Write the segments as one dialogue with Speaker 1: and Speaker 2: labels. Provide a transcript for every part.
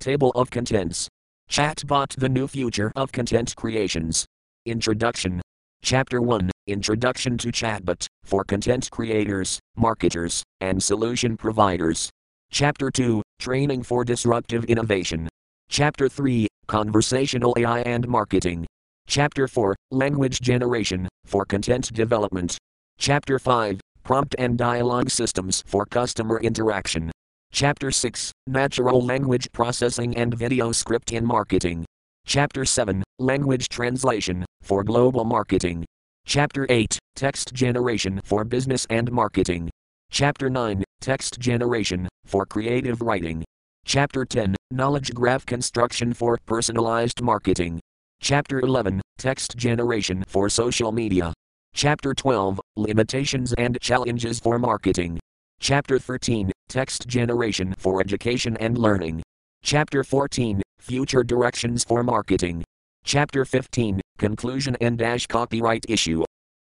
Speaker 1: Table of Contents. Chatbot The New Future of Content Creations. Introduction. Chapter 1 Introduction to Chatbot for Content Creators, Marketers, and Solution Providers. Chapter 2 Training for Disruptive Innovation. Chapter 3 Conversational AI and Marketing. Chapter 4 Language Generation for Content Development. Chapter 5 Prompt and Dialogue Systems for Customer Interaction. Chapter 6 Natural Language Processing and Video Script in Marketing. Chapter 7 Language Translation for Global Marketing. Chapter 8 Text Generation for Business and Marketing. Chapter 9 Text Generation for Creative Writing. Chapter 10 Knowledge Graph Construction for Personalized Marketing. Chapter 11 Text Generation for Social Media. Chapter 12 Limitations and Challenges for Marketing. Chapter 13 Text Generation for Education and Learning. Chapter 14 Future Directions for Marketing. Chapter 15 Conclusion and Dash Copyright Issue.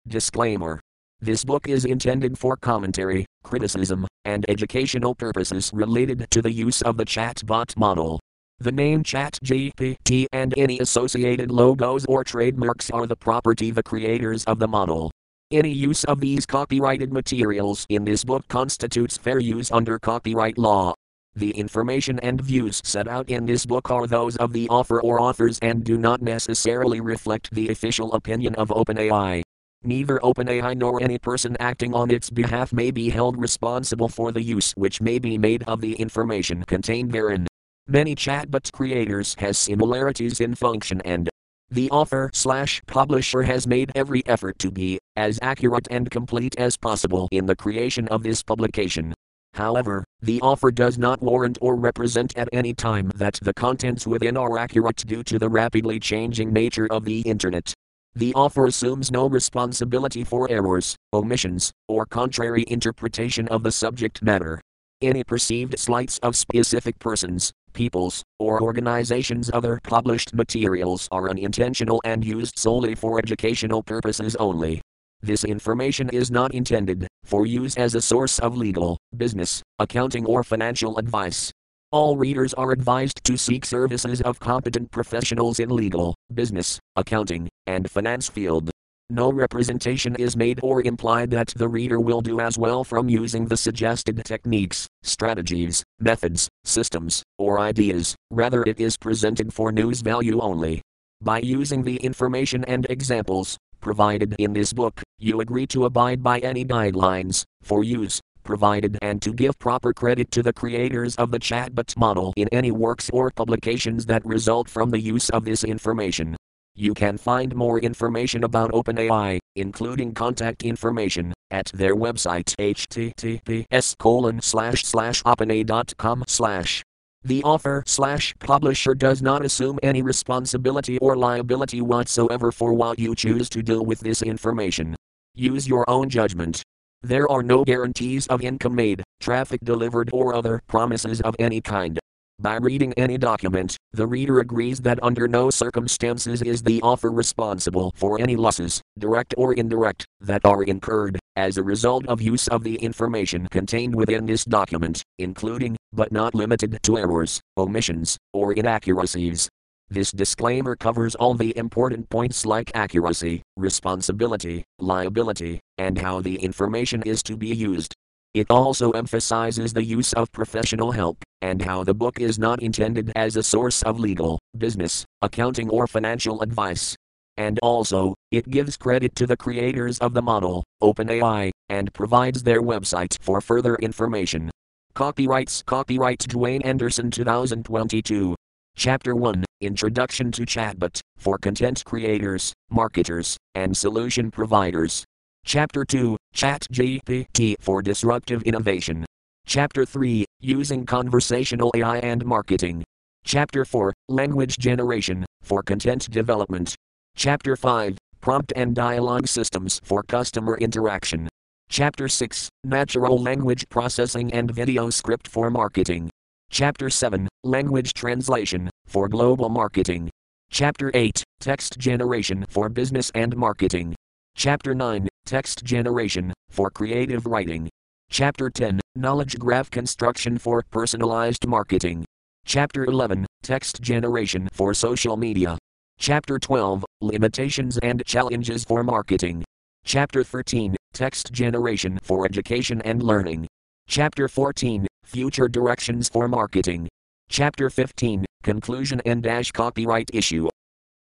Speaker 1: Disclaimer This book is intended for commentary, criticism, and educational purposes related to the use of the chatbot model. The name ChatGPT and any associated logos or trademarks are the property of the creators of the model. Any use of these copyrighted materials in this book constitutes fair use under copyright law. The information and views set out in this book are those of the author or authors and do not necessarily reflect the official opinion of OpenAI. Neither OpenAI nor any person acting on its behalf may be held responsible for the use which may be made of the information contained therein. Many chatbot creators has similarities in function and the author slash publisher has made every effort to be as accurate and complete as possible in the creation of this publication. However, the offer does not warrant or represent at any time that the contents within are accurate due to the rapidly changing nature of the Internet. The offer assumes no responsibility for errors, omissions, or contrary interpretation of the subject matter. Any perceived slights of specific persons, peoples, or organizations' other published materials are unintentional and used solely for educational purposes only. This information is not intended for use as a source of legal, business, accounting, or financial advice. All readers are advised to seek services of competent professionals in legal, business, accounting, and finance field. No representation is made or implied that the reader will do as well from using the suggested techniques, strategies, methods, systems, or ideas, rather, it is presented for news value only. By using the information and examples provided in this book, you agree to abide by any guidelines for use provided and to give proper credit to the creators of the chatbot model in any works or publications that result from the use of this information. You can find more information about OpenAI, including contact information, at their website https colon slash slash openai.com slash. The author slash publisher does not assume any responsibility or liability whatsoever for what you choose to do with this information. Use your own judgment. There are no guarantees of income made, traffic delivered, or other promises of any kind. By reading any document, the reader agrees that under no circumstances is the author responsible for any losses, direct or indirect, that are incurred as a result of use of the information contained within this document, including, but not limited to errors, omissions, or inaccuracies. This disclaimer covers all the important points like accuracy, responsibility, liability, and how the information is to be used. It also emphasizes the use of professional help, and how the book is not intended as a source of legal, business, accounting, or financial advice. And also, it gives credit to the creators of the model, OpenAI, and provides their website for further information. Copyrights Copyright Dwayne Anderson 2022. Chapter 1 Introduction to Chatbot for Content Creators, Marketers, and Solution Providers. Chapter 2 ChatGPT for Disruptive Innovation. Chapter 3 Using Conversational AI and Marketing. Chapter 4 Language Generation for Content Development. Chapter 5 Prompt and Dialogue Systems for Customer Interaction. Chapter 6 Natural Language Processing and Video Script for Marketing. Chapter 7 Language Translation for Global Marketing. Chapter 8 Text Generation for Business and Marketing. Chapter 9 Text Generation for Creative Writing. Chapter 10 Knowledge Graph Construction for Personalized Marketing. Chapter 11 Text Generation for Social Media. Chapter 12 Limitations and Challenges for Marketing. Chapter 13 Text Generation for Education and Learning. Chapter 14 Future Directions for Marketing. Chapter 15 Conclusion and Dash Copyright Issue.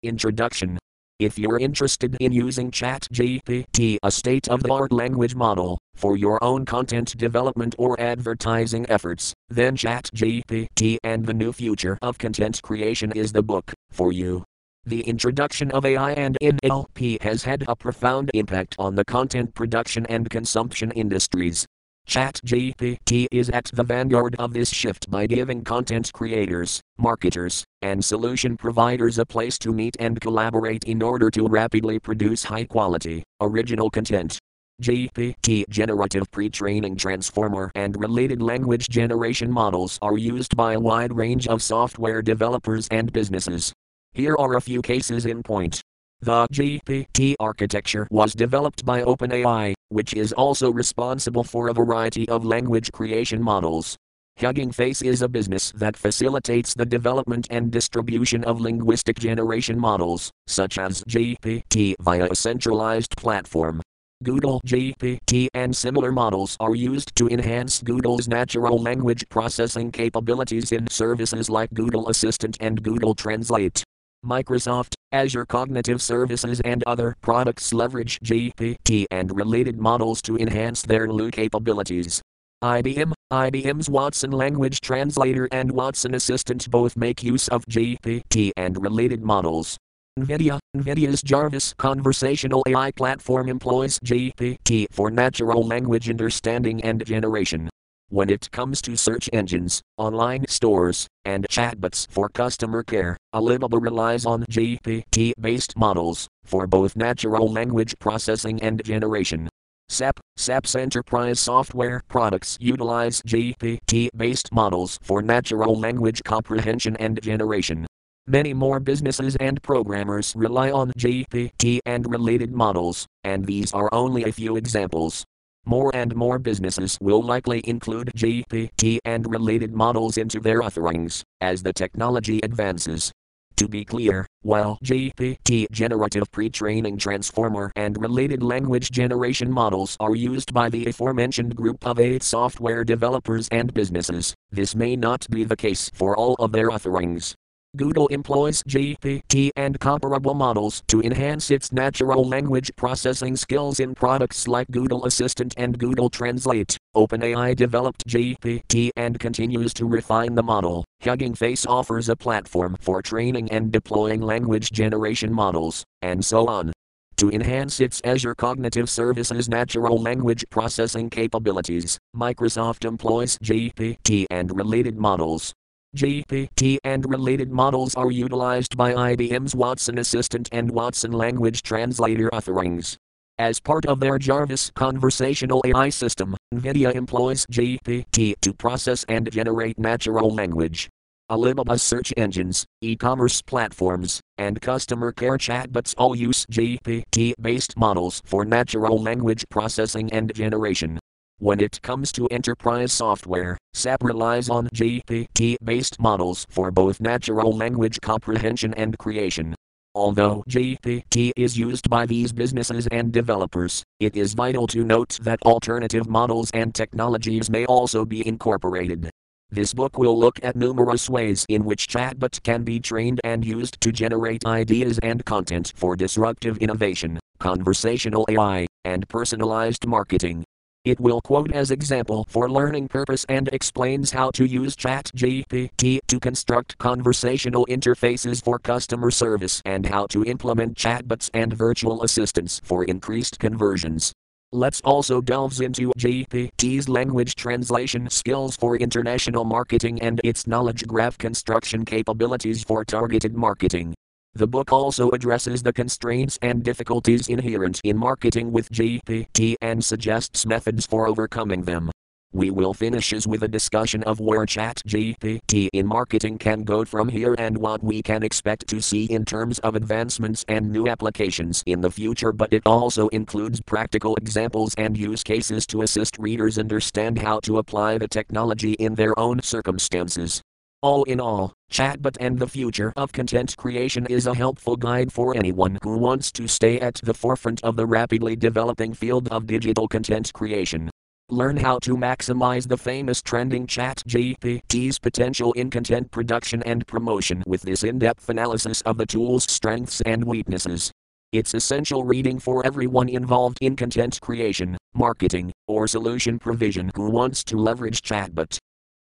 Speaker 1: Introduction if you're interested in using ChatGPT, a state of the art language model, for your own content development or advertising efforts, then ChatGPT and the New Future of Content Creation is the book for you. The introduction of AI and NLP has had a profound impact on the content production and consumption industries. ChatGPT is at the vanguard of this shift by giving content creators, marketers, and solution providers a place to meet and collaborate in order to rapidly produce high quality, original content. GPT generative pre training transformer and related language generation models are used by a wide range of software developers and businesses. Here are a few cases in point. The GPT architecture was developed by OpenAI, which is also responsible for a variety of language creation models. Hugging Face is a business that facilitates the development and distribution of linguistic generation models, such as GPT, via a centralized platform. Google GPT and similar models are used to enhance Google's natural language processing capabilities in services like Google Assistant and Google Translate. Microsoft, Azure Cognitive Services, and other products leverage GPT and related models to enhance their LU capabilities. IBM, IBM's Watson Language Translator and Watson Assistant both make use of GPT and related models. NVIDIA, NVIDIA's Jarvis conversational AI platform employs GPT for natural language understanding and generation. When it comes to search engines, online stores, and chatbots for customer care, Alibaba relies on GPT based models for both natural language processing and generation. SAP, SAP's enterprise software products utilize GPT based models for natural language comprehension and generation. Many more businesses and programmers rely on GPT and related models, and these are only a few examples. More and more businesses will likely include GPT and related models into their offerings as the technology advances. To be clear, while GPT generative pre training transformer and related language generation models are used by the aforementioned group of eight software developers and businesses, this may not be the case for all of their offerings. Google employs GPT and comparable models to enhance its natural language processing skills in products like Google Assistant and Google Translate. OpenAI developed GPT and continues to refine the model. Hugging Face offers a platform for training and deploying language generation models, and so on. To enhance its Azure Cognitive Services natural language processing capabilities, Microsoft employs GPT and related models. GPT and related models are utilized by IBM's Watson Assistant and Watson Language Translator offerings. As part of their Jarvis conversational AI system, NVIDIA employs GPT to process and generate natural language. Alibaba's search engines, e commerce platforms, and customer care chatbots all use GPT based models for natural language processing and generation. When it comes to enterprise software, SAP relies on GPT based models for both natural language comprehension and creation. Although GPT is used by these businesses and developers, it is vital to note that alternative models and technologies may also be incorporated. This book will look at numerous ways in which chatbots can be trained and used to generate ideas and content for disruptive innovation, conversational AI, and personalized marketing. It will quote as example for learning purpose and explains how to use ChatGPT to construct conversational interfaces for customer service and how to implement chatbots and virtual assistants for increased conversions. Let's also delve into GPT's language translation skills for international marketing and its knowledge graph construction capabilities for targeted marketing. The book also addresses the constraints and difficulties inherent in marketing with GPT and suggests methods for overcoming them. We will finish with a discussion of where ChatGPT in marketing can go from here and what we can expect to see in terms of advancements and new applications in the future, but it also includes practical examples and use cases to assist readers understand how to apply the technology in their own circumstances. All in all, Chatbot and the future of content creation is a helpful guide for anyone who wants to stay at the forefront of the rapidly developing field of digital content creation. Learn how to maximize the famous trending ChatGPT's potential in content production and promotion with this in depth analysis of the tool's strengths and weaknesses. It's essential reading for everyone involved in content creation, marketing, or solution provision who wants to leverage Chatbot.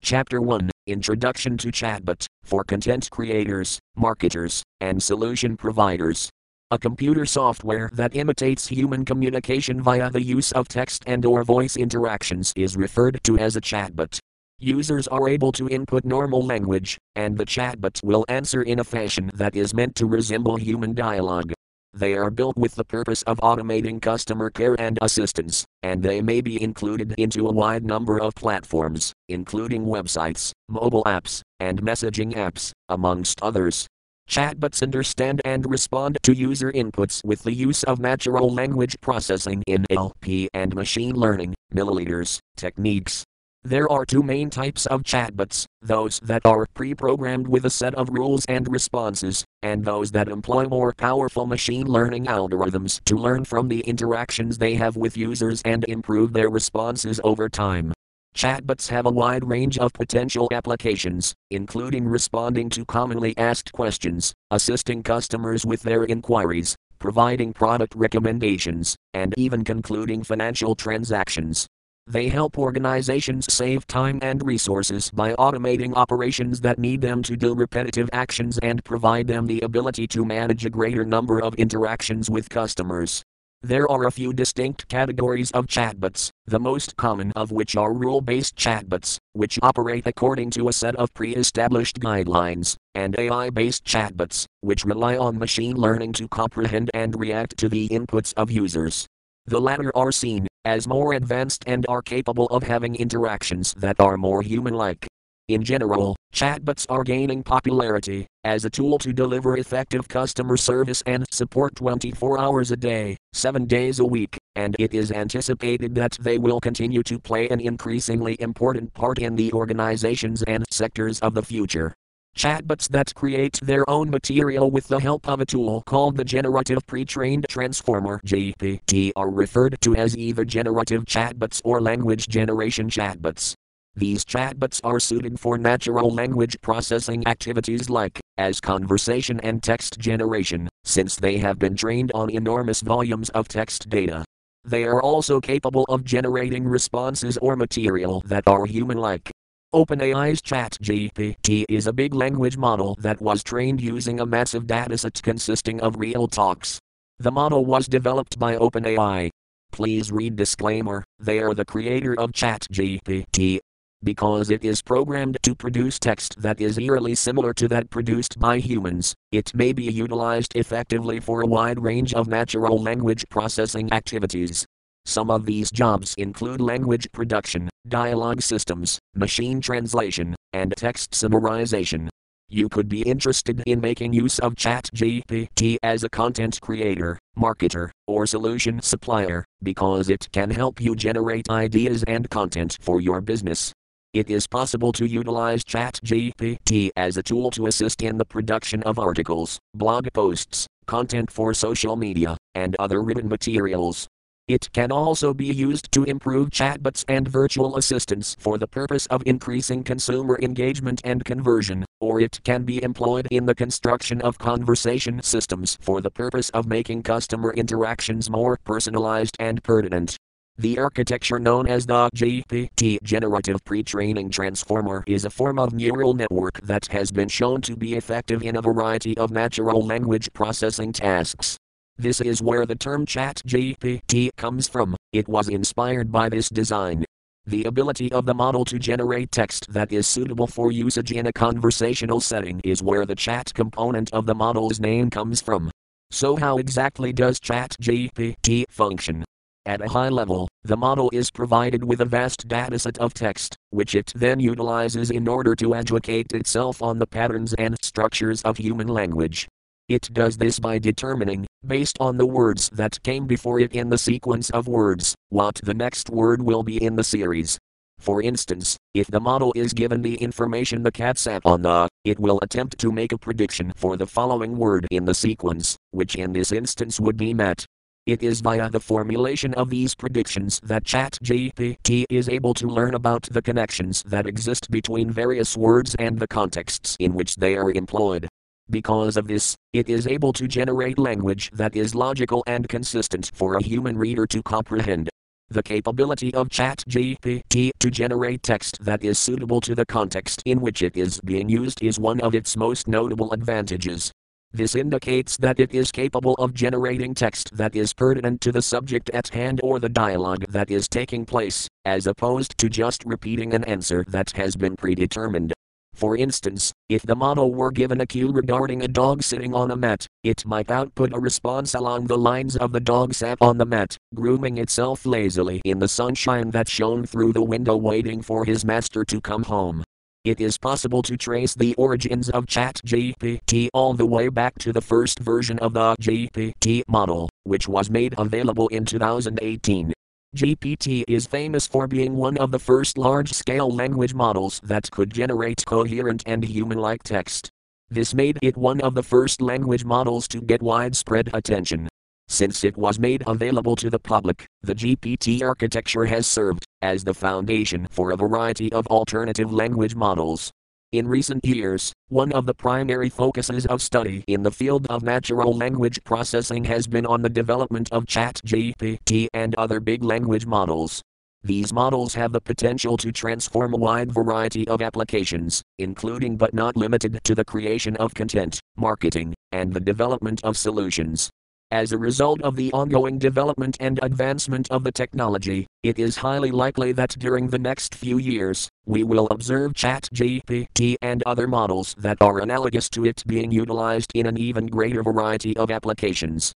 Speaker 1: Chapter 1 Introduction to Chatbot for content creators, marketers, and solution providers. A computer software that imitates human communication via the use of text and or voice interactions is referred to as a chatbot. Users are able to input normal language, and the chatbot will answer in a fashion that is meant to resemble human dialogue. They are built with the purpose of automating customer care and assistance, and they may be included into a wide number of platforms, including websites, mobile apps, and messaging apps, amongst others. Chatbots understand and respond to user inputs with the use of natural language processing in NLP and machine learning milliliters techniques. There are two main types of chatbots those that are pre programmed with a set of rules and responses, and those that employ more powerful machine learning algorithms to learn from the interactions they have with users and improve their responses over time. Chatbots have a wide range of potential applications, including responding to commonly asked questions, assisting customers with their inquiries, providing product recommendations, and even concluding financial transactions. They help organizations save time and resources by automating operations that need them to do repetitive actions and provide them the ability to manage a greater number of interactions with customers. There are a few distinct categories of chatbots, the most common of which are rule based chatbots, which operate according to a set of pre established guidelines, and AI based chatbots, which rely on machine learning to comprehend and react to the inputs of users. The latter are seen as more advanced and are capable of having interactions that are more human like. In general, chatbots are gaining popularity as a tool to deliver effective customer service and support 24 hours a day, 7 days a week, and it is anticipated that they will continue to play an increasingly important part in the organizations and sectors of the future. Chatbots that create their own material with the help of a tool called the Generative Pre-trained Transformer GPT are referred to as either generative chatbots or language generation chatbots. These chatbots are suited for natural language processing activities like as conversation and text generation, since they have been trained on enormous volumes of text data. They are also capable of generating responses or material that are human like. OpenAI's ChatGPT is a big language model that was trained using a massive dataset consisting of real talks. The model was developed by OpenAI. Please read disclaimer, they are the creator of ChatGPT, because it is programmed to produce text that is eerily similar to that produced by humans, it may be utilized effectively for a wide range of natural language processing activities. Some of these jobs include language production, dialogue systems, machine translation, and text summarization. You could be interested in making use of ChatGPT as a content creator, marketer, or solution supplier because it can help you generate ideas and content for your business. It is possible to utilize ChatGPT as a tool to assist in the production of articles, blog posts, content for social media, and other written materials. It can also be used to improve chatbots and virtual assistants for the purpose of increasing consumer engagement and conversion, or it can be employed in the construction of conversation systems for the purpose of making customer interactions more personalized and pertinent. The architecture known as the GPT Generative Pre-training Transformer is a form of neural network that has been shown to be effective in a variety of natural language processing tasks. This is where the term ChatGPT comes from. It was inspired by this design. The ability of the model to generate text that is suitable for usage in a conversational setting is where the chat component of the model's name comes from. So, how exactly does ChatGPT function? At a high level, the model is provided with a vast dataset of text, which it then utilizes in order to educate itself on the patterns and structures of human language. It does this by determining, based on the words that came before it in the sequence of words, what the next word will be in the series. For instance, if the model is given the information the cat sat on the, it will attempt to make a prediction for the following word in the sequence, which in this instance would be met. It is via the formulation of these predictions that ChatGPT is able to learn about the connections that exist between various words and the contexts in which they are employed. Because of this, it is able to generate language that is logical and consistent for a human reader to comprehend. The capability of ChatGPT to generate text that is suitable to the context in which it is being used is one of its most notable advantages. This indicates that it is capable of generating text that is pertinent to the subject at hand or the dialogue that is taking place, as opposed to just repeating an answer that has been predetermined. For instance, if the model were given a cue regarding a dog sitting on a mat, it might output a response along the lines of the dog sat on the mat, grooming itself lazily in the sunshine that shone through the window waiting for his master to come home. It is possible to trace the origins of ChatGPT all the way back to the first version of the GPT model, which was made available in 2018. GPT is famous for being one of the first large scale language models that could generate coherent and human like text. This made it one of the first language models to get widespread attention. Since it was made available to the public, the GPT architecture has served as the foundation for a variety of alternative language models. In recent years, one of the primary focuses of study in the field of natural language processing has been on the development of ChatGPT and other big language models. These models have the potential to transform a wide variety of applications, including but not limited to the creation of content, marketing, and the development of solutions. As a result of the ongoing development and advancement of the technology, it is highly likely that during the next few years, we will observe ChatGPT and other models that are analogous to it being utilized in an even greater variety of applications.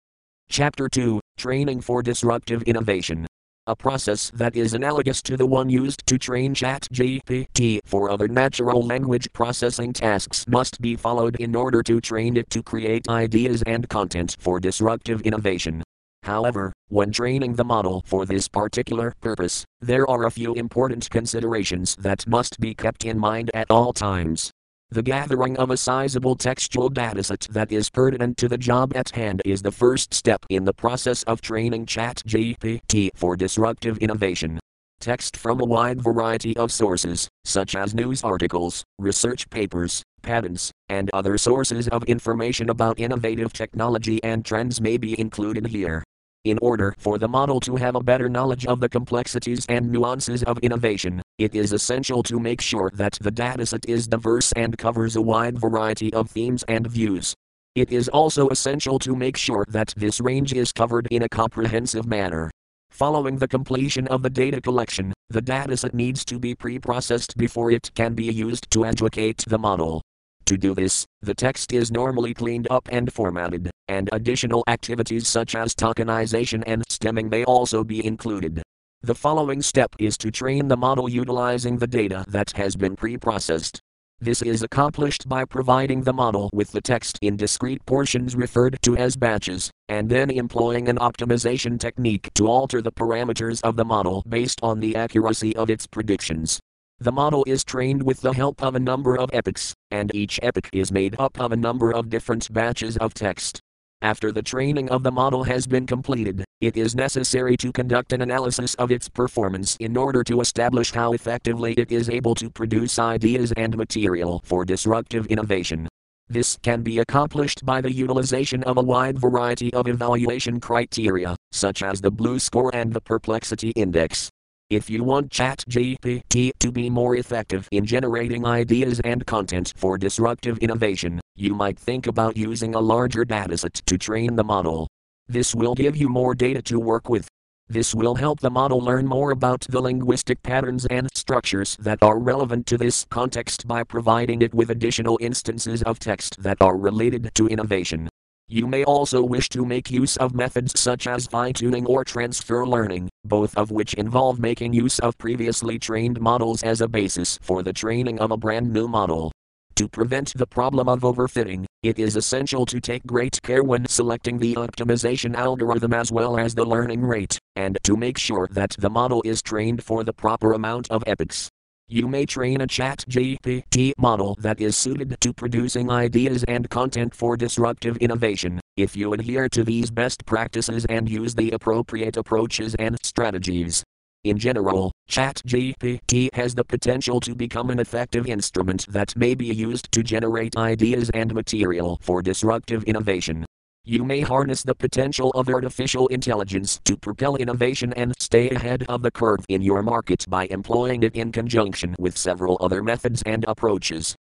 Speaker 1: Chapter 2 Training for Disruptive Innovation a process that is analogous to the one used to train ChatGPT for other natural language processing tasks must be followed in order to train it to create ideas and content for disruptive innovation. However, when training the model for this particular purpose, there are a few important considerations that must be kept in mind at all times. The gathering of a sizable textual dataset that is pertinent to the job at hand is the first step in the process of training ChatGPT for disruptive innovation. Text from a wide variety of sources, such as news articles, research papers, patents, and other sources of information about innovative technology and trends may be included here. In order for the model to have a better knowledge of the complexities and nuances of innovation, it is essential to make sure that the dataset is diverse and covers a wide variety of themes and views. It is also essential to make sure that this range is covered in a comprehensive manner. Following the completion of the data collection, the dataset needs to be pre processed before it can be used to educate the model. To do this, the text is normally cleaned up and formatted, and additional activities such as tokenization and stemming may also be included. The following step is to train the model utilizing the data that has been pre processed. This is accomplished by providing the model with the text in discrete portions referred to as batches, and then employing an optimization technique to alter the parameters of the model based on the accuracy of its predictions. The model is trained with the help of a number of epochs, and each epoch is made up of a number of different batches of text. After the training of the model has been completed, it is necessary to conduct an analysis of its performance in order to establish how effectively it is able to produce ideas and material for disruptive innovation. This can be accomplished by the utilization of a wide variety of evaluation criteria, such as the BLEU score and the Perplexity Index. If you want ChatGPT to be more effective in generating ideas and content for disruptive innovation, you might think about using a larger dataset to train the model. This will give you more data to work with. This will help the model learn more about the linguistic patterns and structures that are relevant to this context by providing it with additional instances of text that are related to innovation. You may also wish to make use of methods such as fine tuning or transfer learning, both of which involve making use of previously trained models as a basis for the training of a brand new model. To prevent the problem of overfitting, it is essential to take great care when selecting the optimization algorithm as well as the learning rate, and to make sure that the model is trained for the proper amount of epochs. You may train a chat GPT model that is suited to producing ideas and content for disruptive innovation, if you adhere to these best practices and use the appropriate approaches and strategies. In general, ChatGPT has the potential to become an effective instrument that may be used to generate ideas and material for disruptive innovation. You may harness the potential of artificial intelligence to propel innovation and stay ahead of the curve in your market by employing it in conjunction with several other methods and approaches.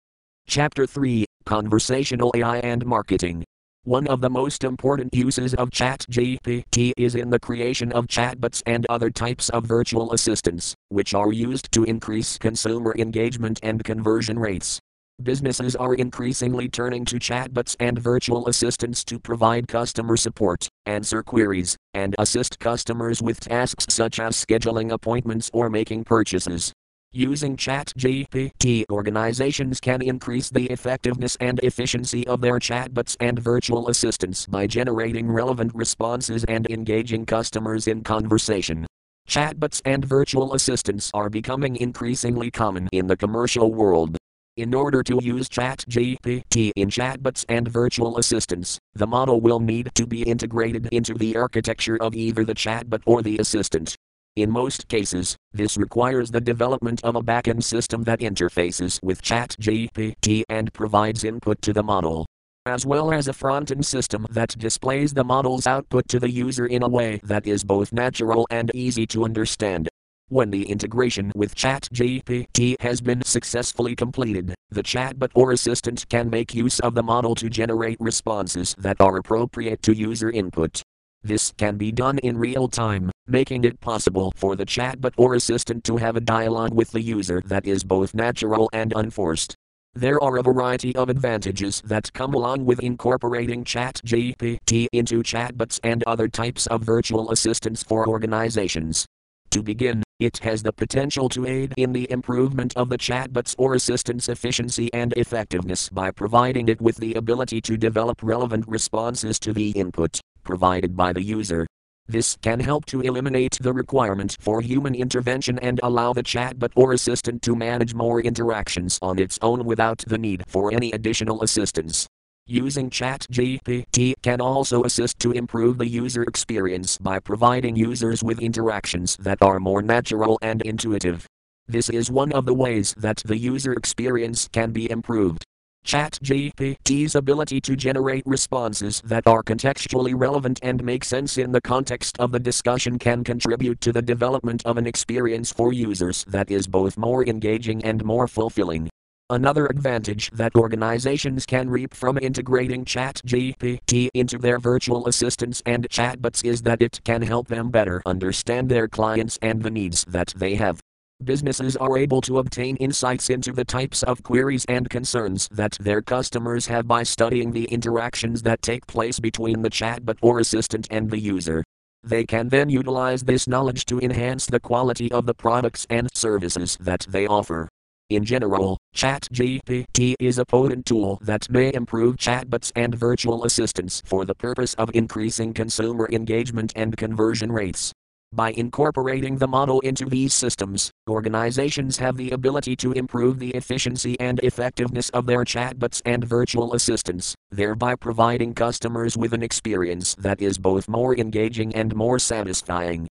Speaker 1: Chapter 3 Conversational AI and Marketing one of the most important uses of ChatGPT is in the creation of chatbots and other types of virtual assistants, which are used to increase consumer engagement and conversion rates. Businesses are increasingly turning to chatbots and virtual assistants to provide customer support, answer queries, and assist customers with tasks such as scheduling appointments or making purchases. Using ChatGPT, organizations can increase the effectiveness and efficiency of their chatbots and virtual assistants by generating relevant responses and engaging customers in conversation. Chatbots and virtual assistants are becoming increasingly common in the commercial world. In order to use ChatGPT in chatbots and virtual assistants, the model will need to be integrated into the architecture of either the chatbot or the assistant. In most cases, this requires the development of a backend system that interfaces with ChatGPT and provides input to the model, as well as a front-end system that displays the model's output to the user in a way that is both natural and easy to understand. When the integration with ChatGPT has been successfully completed, the chatbot or assistant can make use of the model to generate responses that are appropriate to user input. This can be done in real time, making it possible for the chatbot or assistant to have a dialogue with the user that is both natural and unforced. There are a variety of advantages that come along with incorporating ChatGPT into chatbots and other types of virtual assistants for organizations. To begin, it has the potential to aid in the improvement of the chatbots or assistant's efficiency and effectiveness by providing it with the ability to develop relevant responses to the input provided by the user. This can help to eliminate the requirement for human intervention and allow the chatbot or assistant to manage more interactions on its own without the need for any additional assistance. Using ChatGPT can also assist to improve the user experience by providing users with interactions that are more natural and intuitive. This is one of the ways that the user experience can be improved. ChatGPT's ability to generate responses that are contextually relevant and make sense in the context of the discussion can contribute to the development of an experience for users that is both more engaging and more fulfilling. Another advantage that organizations can reap from integrating ChatGPT into their virtual assistants and chatbots is that it can help them better understand their clients and the needs that they have. Businesses are able to obtain insights into the types of queries and concerns that their customers have by studying the interactions that take place between the chatbot or assistant and the user. They can then utilize this knowledge to enhance the quality of the products and services that they offer. In general, ChatGPT is a potent tool that may improve chatbots and virtual assistants for the purpose of increasing consumer engagement and conversion rates. By incorporating the model into these systems, organizations have the ability to improve the efficiency and effectiveness of their chatbots and virtual assistants, thereby providing customers with an experience that is both more engaging and more satisfying.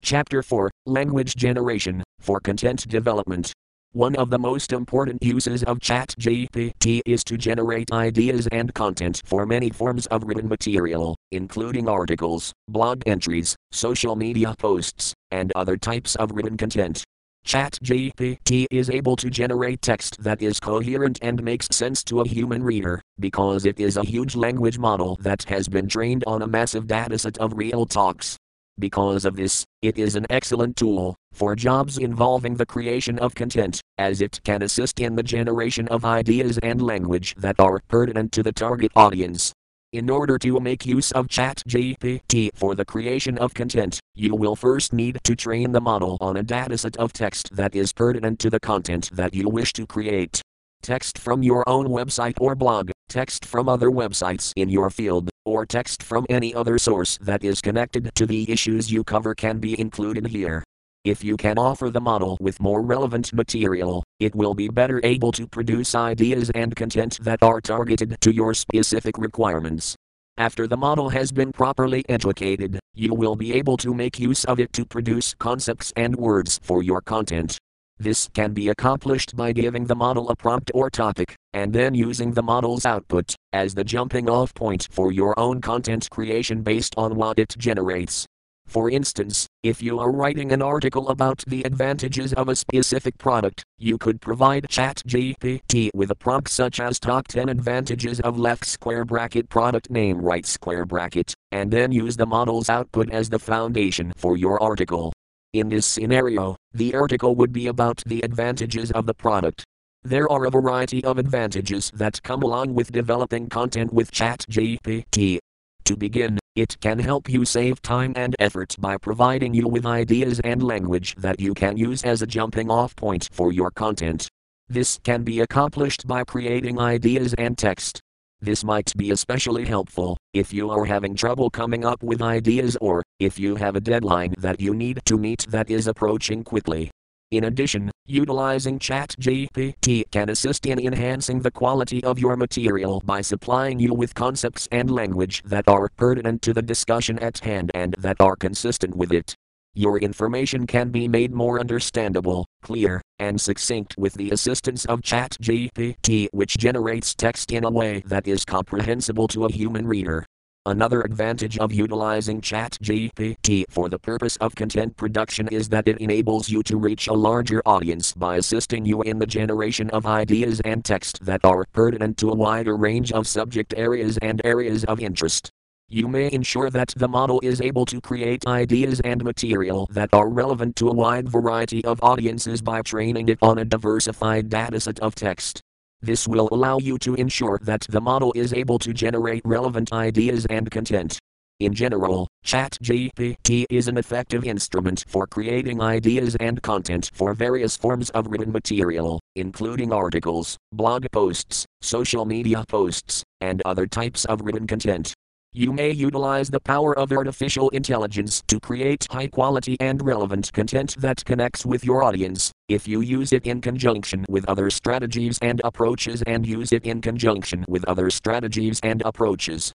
Speaker 1: Chapter 4 Language Generation for Content Development one of the most important uses of ChatGPT is to generate ideas and content for many forms of written material, including articles, blog entries, social media posts, and other types of written content. ChatGPT is able to generate text that is coherent and makes sense to a human reader, because it is a huge language model that has been trained on a massive dataset of real talks. Because of this, it is an excellent tool for jobs involving the creation of content, as it can assist in the generation of ideas and language that are pertinent to the target audience. In order to make use of ChatGPT for the creation of content, you will first need to train the model on a dataset of text that is pertinent to the content that you wish to create. text from your own website or blog, text from other websites in your field, or text from any other source that is connected to the issues you cover can be included here. If you can offer the model with more relevant material, it will be better able to produce ideas and content that are targeted to your specific requirements. After the model has been properly educated, you will be able to make use of it to produce concepts and words for your content. This can be accomplished by giving the model a prompt or topic, and then using the model's output as the jumping off point for your own content creation based on what it generates. For instance, if you are writing an article about the advantages of a specific product, you could provide ChatGPT with a prompt such as Top 10 Advantages of Left Square Bracket Product Name Right Square Bracket, and then use the model's output as the foundation for your article. In this scenario, the article would be about the advantages of the product. There are a variety of advantages that come along with developing content with ChatGPT. To begin, it can help you save time and effort by providing you with ideas and language that you can use as a jumping off point for your content. This can be accomplished by creating ideas and text this might be especially helpful if you are having trouble coming up with ideas or if you have a deadline that you need to meet that is approaching quickly. In addition, utilizing ChatGPT can assist in enhancing the quality of your material by supplying you with concepts and language that are pertinent to the discussion at hand and that are consistent with it. Your information can be made more understandable, clear, and succinct with the assistance of ChatGPT, which generates text in a way that is comprehensible to a human reader. Another advantage of utilizing ChatGPT for the purpose of content production is that it enables you to reach a larger audience by assisting you in the generation of ideas and text that are pertinent to a wider range of subject areas and areas of interest. You may ensure that the model is able to create ideas and material that are relevant to a wide variety of audiences by training it on a diversified dataset of text. This will allow you to ensure that the model is able to generate relevant ideas and content. In general, ChatGPT is an effective instrument for creating ideas and content for various forms of written material, including articles, blog posts, social media posts, and other types of written content. You may utilize the power of artificial intelligence to create high quality and relevant content that connects with your audience, if you use it in conjunction with other strategies and approaches and use it in conjunction with other strategies and approaches.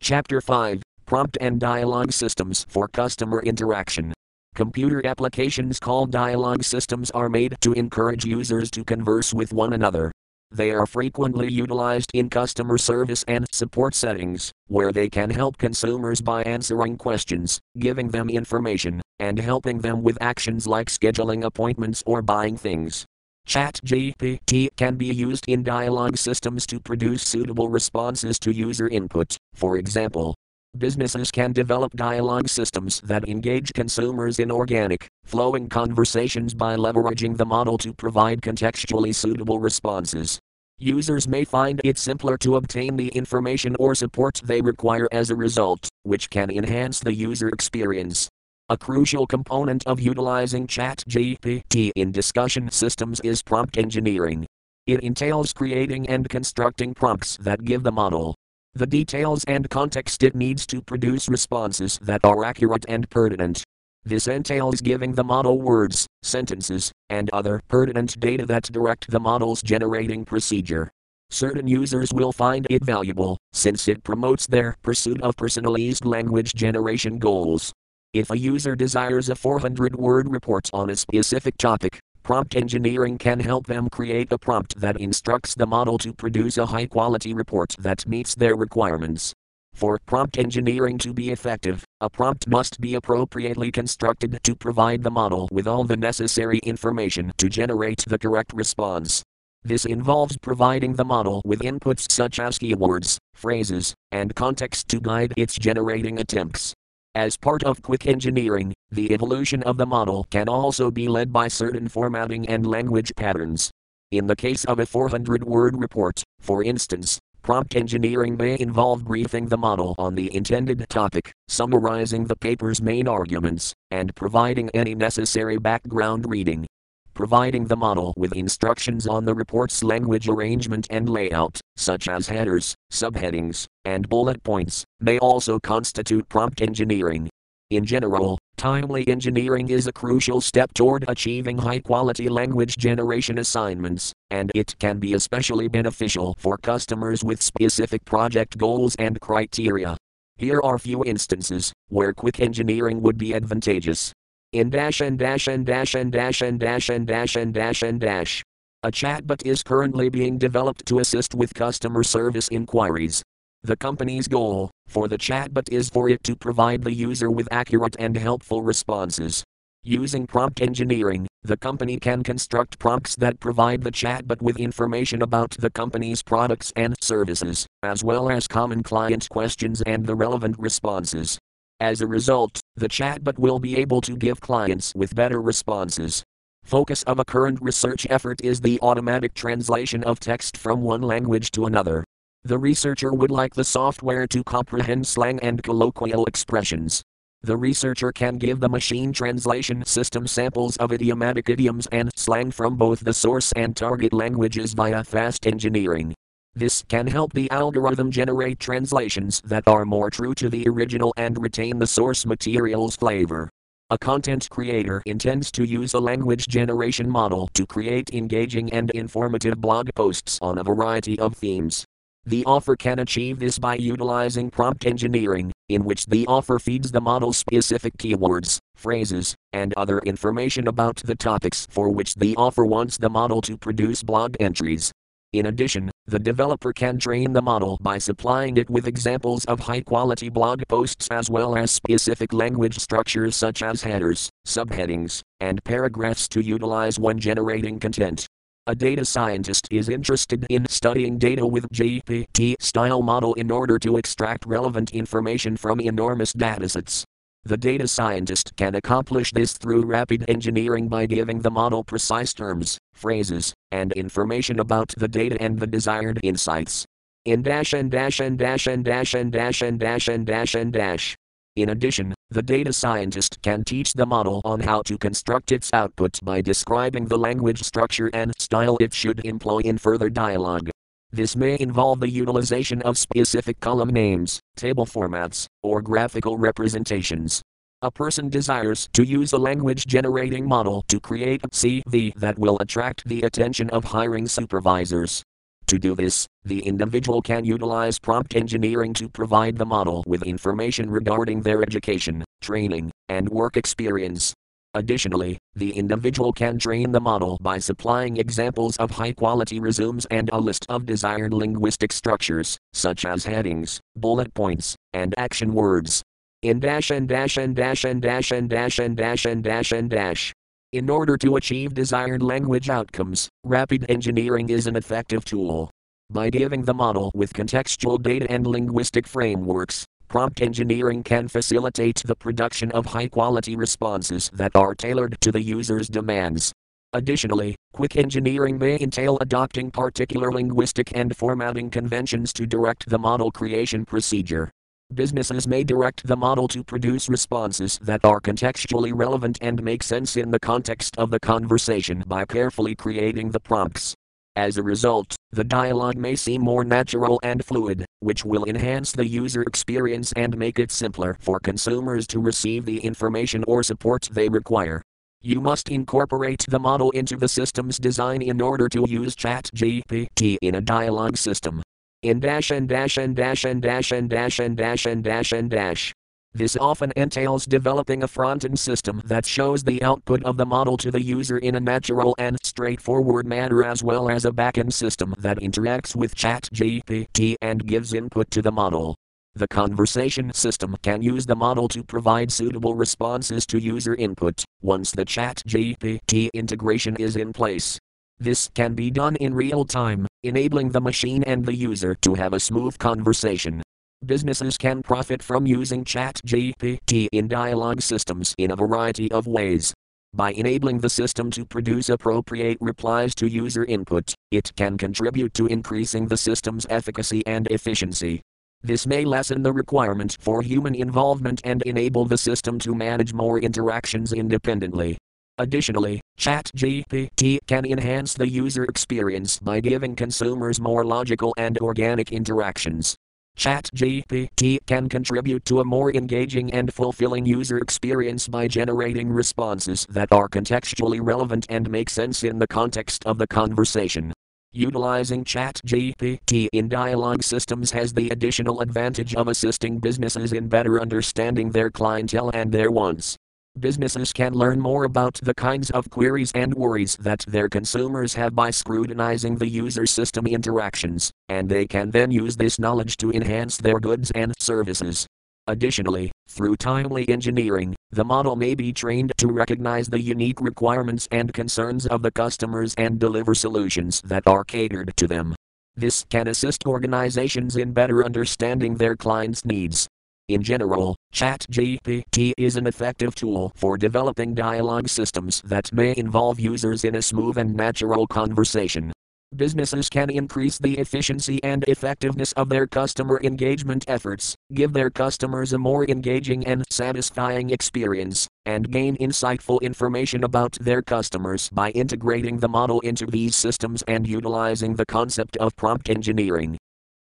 Speaker 1: Chapter 5 Prompt and Dialogue Systems for Customer Interaction. Computer applications called dialogue systems are made to encourage users to converse with one another. They are frequently utilized in customer service and support settings, where they can help consumers by answering questions, giving them information, and helping them with actions like scheduling appointments or buying things. ChatGPT can be used in dialogue systems to produce suitable responses to user input. For example, businesses can develop dialogue systems that engage consumers in organic, flowing conversations by leveraging the model to provide contextually suitable responses. Users may find it simpler to obtain the information or support they require as a result, which can enhance the user experience. A crucial component of utilizing ChatGPT in discussion systems is prompt engineering. It entails creating and constructing prompts that give the model the details and context it needs to produce responses that are accurate and pertinent. This entails giving the model words, sentences, and other pertinent data that direct the model's generating procedure. Certain users will find it valuable, since it promotes their pursuit of personalized language generation goals. If a user desires a 400 word report on a specific topic, prompt engineering can help them create a prompt that instructs the model to produce a high quality report that meets their requirements. For prompt engineering to be effective, a prompt must be appropriately constructed to provide the model with all the necessary information to generate the correct response. This involves providing the model with inputs such as keywords, phrases, and context to guide its generating attempts. As part of quick engineering, the evolution of the model can also be led by certain formatting and language patterns. In the case of a 400 word report, for instance, Prompt engineering may involve briefing the model on the intended topic, summarizing the paper's main arguments, and providing any necessary background reading. Providing the model with instructions on the report's language arrangement and layout, such as headers, subheadings, and bullet points, may also constitute prompt engineering. In general, timely engineering is a crucial step toward achieving high quality language generation assignments, and it can be especially beneficial for customers with specific project goals and criteria. Here are few instances where quick engineering would be advantageous. In dash and dash and dash and dash and dash and dash and dash and dash. A chatbot is currently being developed to assist with customer service inquiries. The company's goal for the chatbot is for it to provide the user with accurate and helpful responses. Using prompt engineering, the company can construct prompts that provide the chatbot with information about the company's products and services, as well as common client questions and the relevant responses. As a result, the chatbot will be able to give clients with better responses. Focus of a current research effort is the automatic translation of text from one language to another. The researcher would like the software to comprehend slang and colloquial expressions. The researcher can give the machine translation system samples of idiomatic idioms and slang from both the source and target languages via fast engineering. This can help the algorithm generate translations that are more true to the original and retain the source material's flavor. A content creator intends to use a language generation model to create engaging and informative blog posts on a variety of themes. The author can achieve this by utilizing prompt engineering, in which the author feeds the model specific keywords, phrases, and other information about the topics for which the author wants the model to produce blog entries. In addition, the developer can train the model by supplying it with examples of high quality blog posts as well as specific language structures such as headers, subheadings, and paragraphs to utilize when generating content. A data scientist is interested in studying data with GPT style model in order to extract relevant information from enormous datasets. The data scientist can accomplish this through rapid engineering by giving the model precise terms, phrases, and information about the data and the desired insights. In dash and dash and dash and dash and dash and dash and dash and dash. In addition, the data scientist can teach the model on how to construct its output by describing the language structure and style it should employ in further dialogue. This may involve the utilization of specific column names, table formats, or graphical representations. A person desires to use a language generating model to create a CV that will attract the attention of hiring supervisors. To do this, the individual can utilize prompt engineering to provide the model with information regarding their education, training, and work experience. Additionally, the individual can train the model by supplying examples of high quality resumes and a list of desired linguistic structures, such as headings, bullet points, and action words. In dash and dash and dash and dash and dash and dash and dash and dash. In order to achieve desired language outcomes, rapid engineering is an effective tool. By giving the model with contextual data and linguistic frameworks, Prompt engineering can facilitate the production of high quality responses that are tailored to the user's demands. Additionally, quick engineering may entail adopting particular linguistic and formatting conventions to direct the model creation procedure. Businesses may direct the model to produce responses that are contextually relevant and make sense in the context of the conversation by carefully creating the prompts. As a result, the dialogue may seem more natural and fluid, which will enhance the user experience and make it simpler for consumers to receive the information or support they require. You must incorporate the model into the system's design in order to use ChatGPT in a dialogue system. In dash and dash and dash and dash and dash and dash and dash and dash. This often entails developing a front end system that shows the output of the model to the user in a natural and straightforward manner, as well as a back end system that interacts with ChatGPT and gives input to the model. The conversation system can use the model to provide suitable responses to user input once the ChatGPT integration is in place. This can be done in real time, enabling the machine and the user to have a smooth conversation. Businesses can profit from using ChatGPT in dialogue systems in a variety of ways. By enabling the system to produce appropriate replies to user input, it can contribute to increasing the system's efficacy and efficiency. This may lessen the requirement for human involvement and enable the system to manage more interactions independently. Additionally, ChatGPT can enhance the user experience by giving consumers more logical and organic interactions. ChatGPT can contribute to a more engaging and fulfilling user experience by generating responses that are contextually relevant and make sense in the context of the conversation. Utilizing ChatGPT in dialogue systems has the additional advantage of assisting businesses in better understanding their clientele and their wants. Businesses can learn more about the kinds of queries and worries that their consumers have by scrutinizing the user system interactions, and they can then use this knowledge to enhance their goods and services. Additionally, through timely engineering, the model may be trained to recognize the unique requirements and concerns of the customers and deliver solutions that are catered to them. This can assist organizations in better understanding their clients' needs in general, ChatGPT is an effective tool for developing dialogue systems that may involve users in a smooth and natural conversation. Businesses can increase the efficiency and effectiveness of their customer engagement efforts, give their customers a more engaging and satisfying experience, and gain insightful information about their customers by integrating the model into these systems and utilizing the concept of prompt engineering.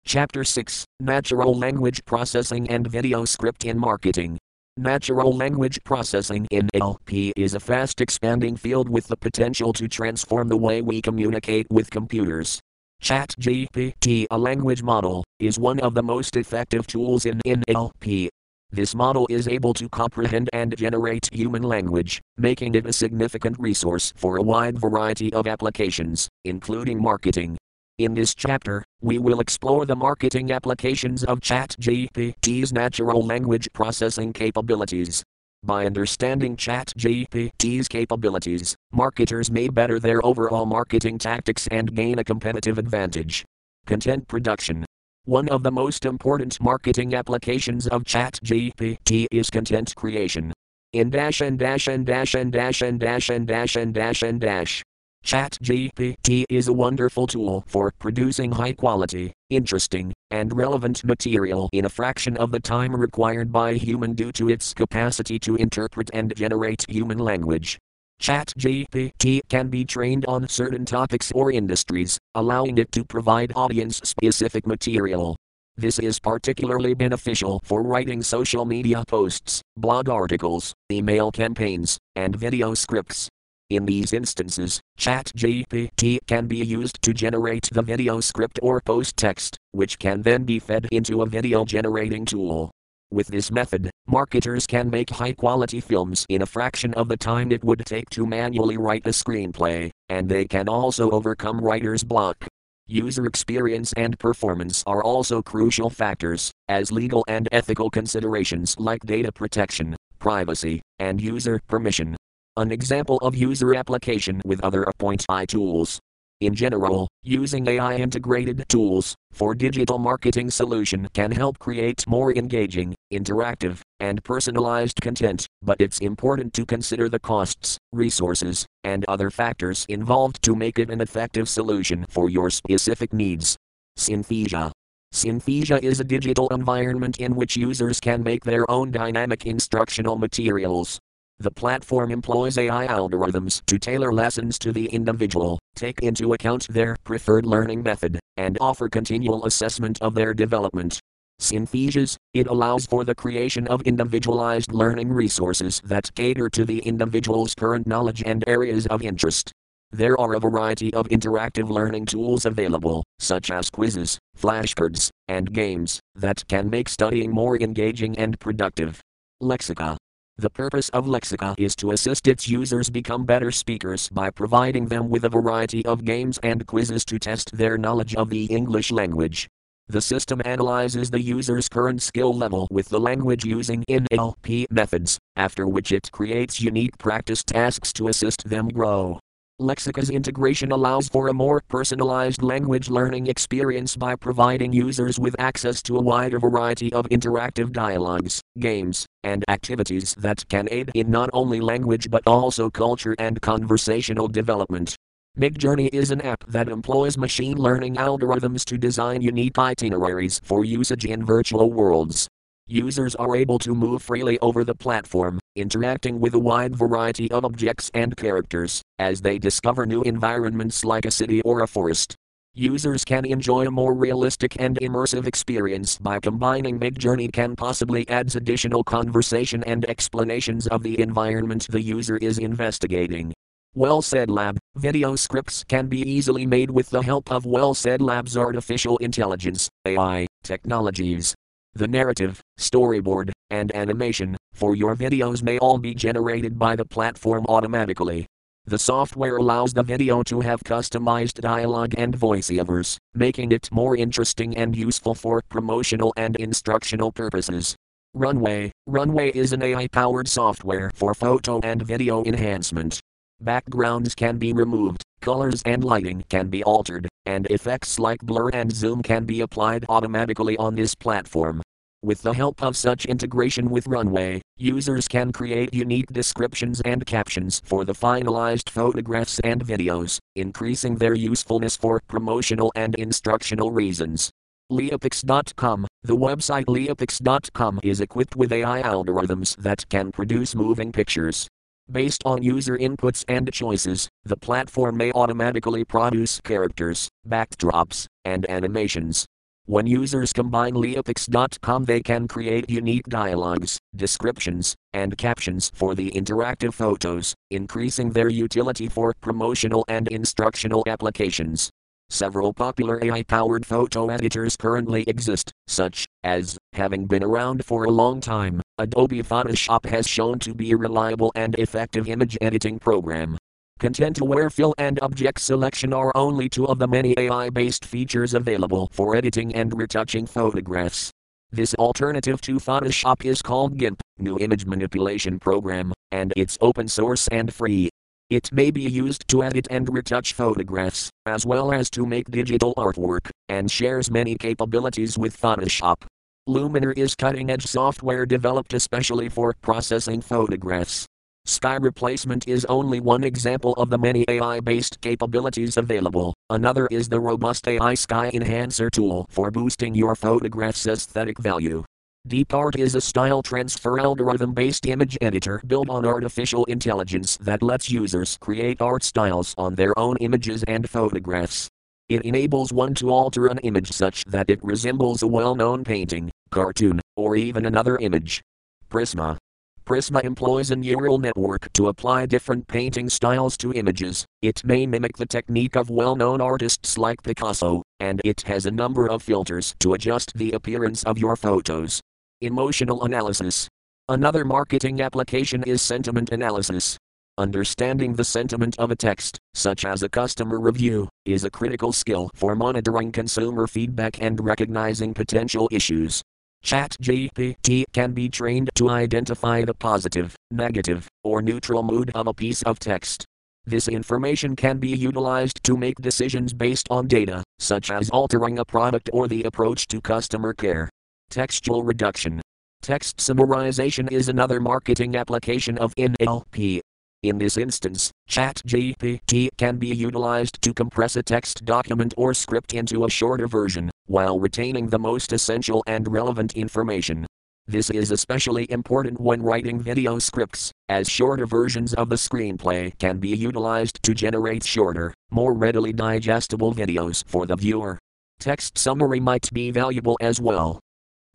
Speaker 1: Chapter 6 Natural Language Processing and Video Script in Marketing. Natural language processing in NLP is a fast expanding field with the potential to transform the way we communicate with computers. ChatGPT, a language model, is one of the most effective tools in NLP. This model is able to comprehend and generate human language, making it a significant resource for a wide variety of applications, including marketing, in this chapter, we will explore the marketing applications of ChatGPT's natural language processing capabilities. By understanding ChatGPT's capabilities, marketers may better their overall marketing tactics and gain a competitive advantage. Content production. One of the most important marketing applications of ChatGPT is content creation. In dash and dash and dash and dash and dash and dash and dash and dash. ChatGPT is a wonderful tool for producing high quality, interesting, and relevant material in a fraction of the time required by a human due to its capacity to interpret and generate human language. ChatGPT can be trained on certain topics or industries, allowing it to provide audience specific material. This is particularly beneficial for writing social media posts, blog articles, email campaigns, and video scripts. In these instances, ChatGPT can be used to generate the video script or post text, which can then be fed into a video generating tool. With this method, marketers can make high quality films in a fraction of the time it would take to manually write a screenplay, and they can also overcome writer's block. User experience and performance are also crucial factors, as legal and ethical considerations like data protection, privacy, and user permission an example of user application with other Appoint AI tools. In general, using AI integrated tools for digital marketing solution can help create more engaging, interactive, and personalized content, but it's important to consider the costs, resources, and other factors involved to make it an effective solution for your specific needs. Synthesia Synthesia is a digital environment in which users can make their own dynamic instructional materials, the platform employs AI algorithms to tailor lessons to the individual, take into account their preferred learning method, and offer continual assessment of their development. Synthesias, it allows for the creation of individualized learning resources that cater to the individual's current knowledge and areas of interest. There are a variety of interactive learning tools available, such as quizzes, flashcards, and games, that can make studying more engaging and productive. Lexica the purpose of Lexica is to assist its users become better speakers by providing them with a variety of games and quizzes to test their knowledge of the English language. The system analyzes the user's current skill level with the language using NLP methods, after which it creates unique practice tasks to assist them grow. Lexica's integration allows for a more personalized language learning experience by providing users with access to a wider variety of interactive dialogues, games, and activities that can aid in not only language but also culture and conversational development. Midjourney is an app that employs machine learning algorithms to design unique itineraries for usage in virtual worlds. Users are able to move freely over the platform, interacting with a wide variety of objects and characters, as they discover new environments like a city or a forest. Users can enjoy a more realistic and immersive experience by combining Midjourney can possibly adds additional conversation and explanations of the environment the user is investigating. Well Said Lab video scripts can be easily made with the help of Well Said Lab's artificial intelligence AI technologies. The narrative, storyboard, and animation for your videos may all be generated by the platform automatically. The software allows the video to have customized dialogue and voiceovers, making it more interesting and useful for promotional and instructional purposes. Runway Runway is an AI powered software for photo and video enhancement. Backgrounds can be removed, colors and lighting can be altered, and effects like blur and zoom can be applied automatically on this platform. With the help of such integration with Runway, users can create unique descriptions and captions for the finalized photographs and videos, increasing their usefulness for promotional and instructional reasons. Leiapix.com The website Leiapix.com is equipped with AI algorithms that can produce moving pictures. Based on user inputs and choices, the platform may automatically produce characters, backdrops, and animations. When users combine Leiapix.com, they can create unique dialogues, descriptions, and captions for the interactive photos, increasing their utility for promotional and instructional applications. Several popular AI powered photo editors currently exist, such as, having been around for a long time, Adobe Photoshop has shown to be a reliable and effective image editing program. Content aware fill and object selection are only two of the many AI based features available for editing and retouching photographs. This alternative to Photoshop is called GIMP, GNU Image Manipulation Program, and it's open source and free. It may be used to edit and retouch photographs, as well as to make digital artwork, and shares many capabilities with Photoshop. Luminar is cutting edge software developed especially for processing photographs. Sky replacement is only one example of the many AI based capabilities available. Another is the robust AI Sky Enhancer tool for boosting your photograph's aesthetic value. DeepArt is a style transfer algorithm based image editor built on artificial intelligence that lets users create art styles on their own images and photographs. It enables one to alter an image such that it resembles a well known painting, cartoon, or even another image. Prisma Prisma employs a neural network to apply different painting styles to images. It may mimic the technique of well known artists like Picasso, and it has a number of filters to adjust the appearance of your photos. Emotional analysis. Another marketing application is sentiment analysis. Understanding the sentiment of a text, such as a customer review, is a critical skill for monitoring consumer feedback and recognizing potential issues. ChatGPT can be trained to identify the positive, negative, or neutral mood of a piece of text. This information can be utilized to make decisions based on data, such as altering a product or the approach to customer care. Textual reduction. Text summarization is another marketing application of NLP. In this instance, ChatGPT can be utilized to compress a text document or script into a shorter version, while retaining the most essential and relevant information. This is especially important when writing video scripts, as shorter versions of the screenplay can be utilized to generate shorter, more readily digestible videos for the viewer. Text summary might be valuable as well.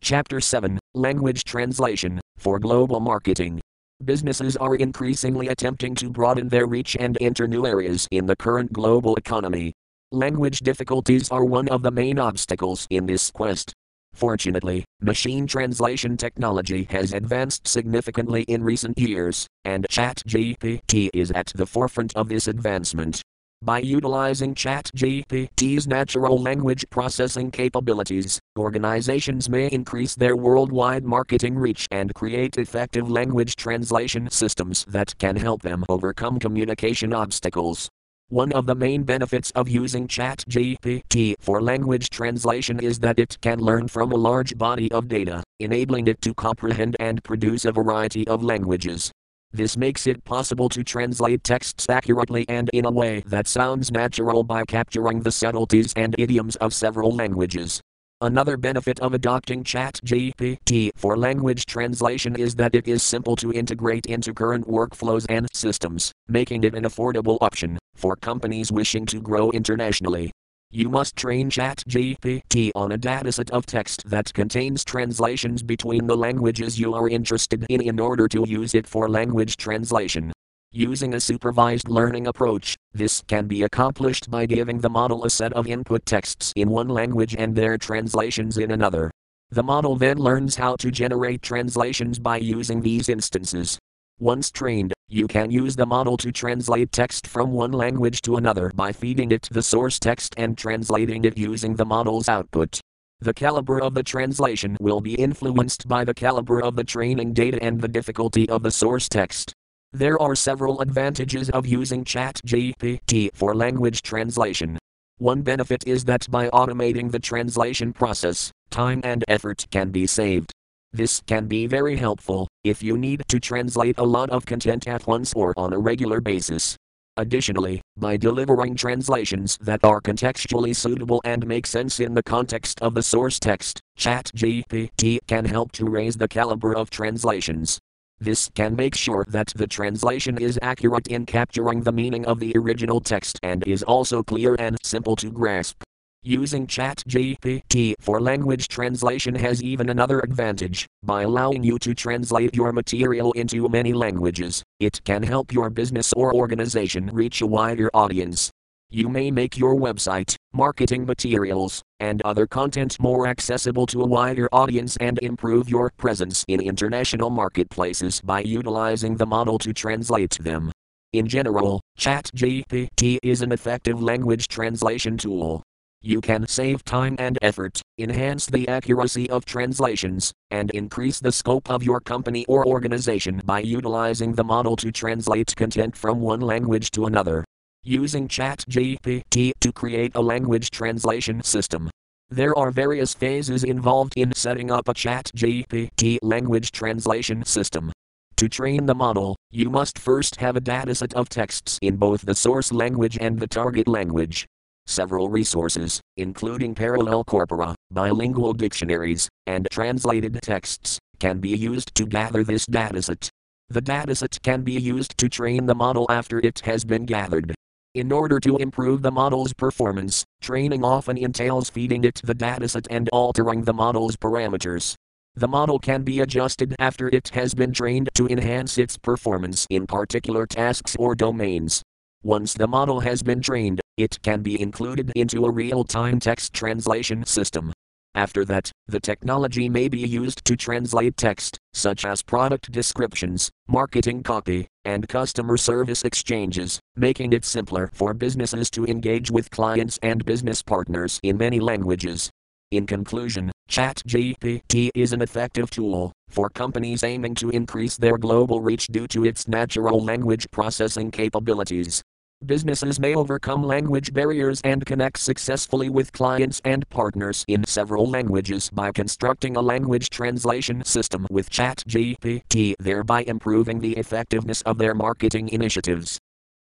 Speaker 1: Chapter 7 Language Translation for Global Marketing. Businesses are increasingly attempting to broaden their reach and enter new areas in the current global economy. Language difficulties are one of the main obstacles in this quest. Fortunately, machine translation technology has advanced significantly in recent years, and ChatGPT is at the forefront of this advancement. By utilizing ChatGPT's natural language processing capabilities, organizations may increase their worldwide marketing reach and create effective language translation systems that can help them overcome communication obstacles. One of the main benefits of using ChatGPT for language translation is that it can learn from a large body of data, enabling it to comprehend and produce a variety of languages. This makes it possible to translate texts accurately and in a way that sounds natural by capturing the subtleties and idioms of several languages. Another benefit of adopting ChatGPT for language translation is that it is simple to integrate into current workflows and systems, making it an affordable option for companies wishing to grow internationally. You must train ChatGPT on a dataset of text that contains translations between the languages you are interested in in order to use it for language translation. Using a supervised learning approach, this can be accomplished by giving the model a set of input texts in one language and their translations in another. The model then learns how to generate translations by using these instances. Once trained, you can use the model to translate text from one language to another by feeding it the source text and translating it using the model's output. The caliber of the translation will be influenced by the caliber of the training data and the difficulty of the source text. There are several advantages of using ChatGPT for language translation. One benefit is that by automating the translation process, time and effort can be saved. This can be very helpful if you need to translate a lot of content at once or on a regular basis. Additionally, by delivering translations that are contextually suitable and make sense in the context of the source text, ChatGPT can help to raise the caliber of translations. This can make sure that the translation is accurate in capturing the meaning of the original text and is also clear and simple to grasp. Using ChatGPT for language translation has even another advantage. By allowing you to translate your material into many languages, it can help your business or organization reach a wider audience. You may make your website, marketing materials, and other content more accessible to a wider audience and improve your presence in international marketplaces by utilizing the model to translate them. In general, ChatGPT is an effective language translation tool. You can save time and effort, enhance the accuracy of translations, and increase the scope of your company or organization by utilizing the model to translate content from one language to another using ChatGPT to create a language translation system. There are various phases involved in setting up a ChatGPT language translation system. To train the model, you must first have a dataset of texts in both the source language and the target language. Several resources, including parallel corpora, bilingual dictionaries, and translated texts, can be used to gather this dataset. The dataset can be used to train the model after it has been gathered. In order to improve the model's performance, training often entails feeding it the dataset and altering the model's parameters. The model can be adjusted after it has been trained to enhance its performance in particular tasks or domains. Once the model has been trained, it can be included into a real time text translation system. After that, the technology may be used to translate text, such as product descriptions, marketing copy, and customer service exchanges, making it simpler for businesses to engage with clients and business partners in many languages. In conclusion, ChatGPT is an effective tool for companies aiming to increase their global reach due to its natural language processing capabilities. Businesses may overcome language barriers and connect successfully with clients and partners in several languages by constructing a language translation system with ChatGPT, thereby improving the effectiveness of their marketing initiatives.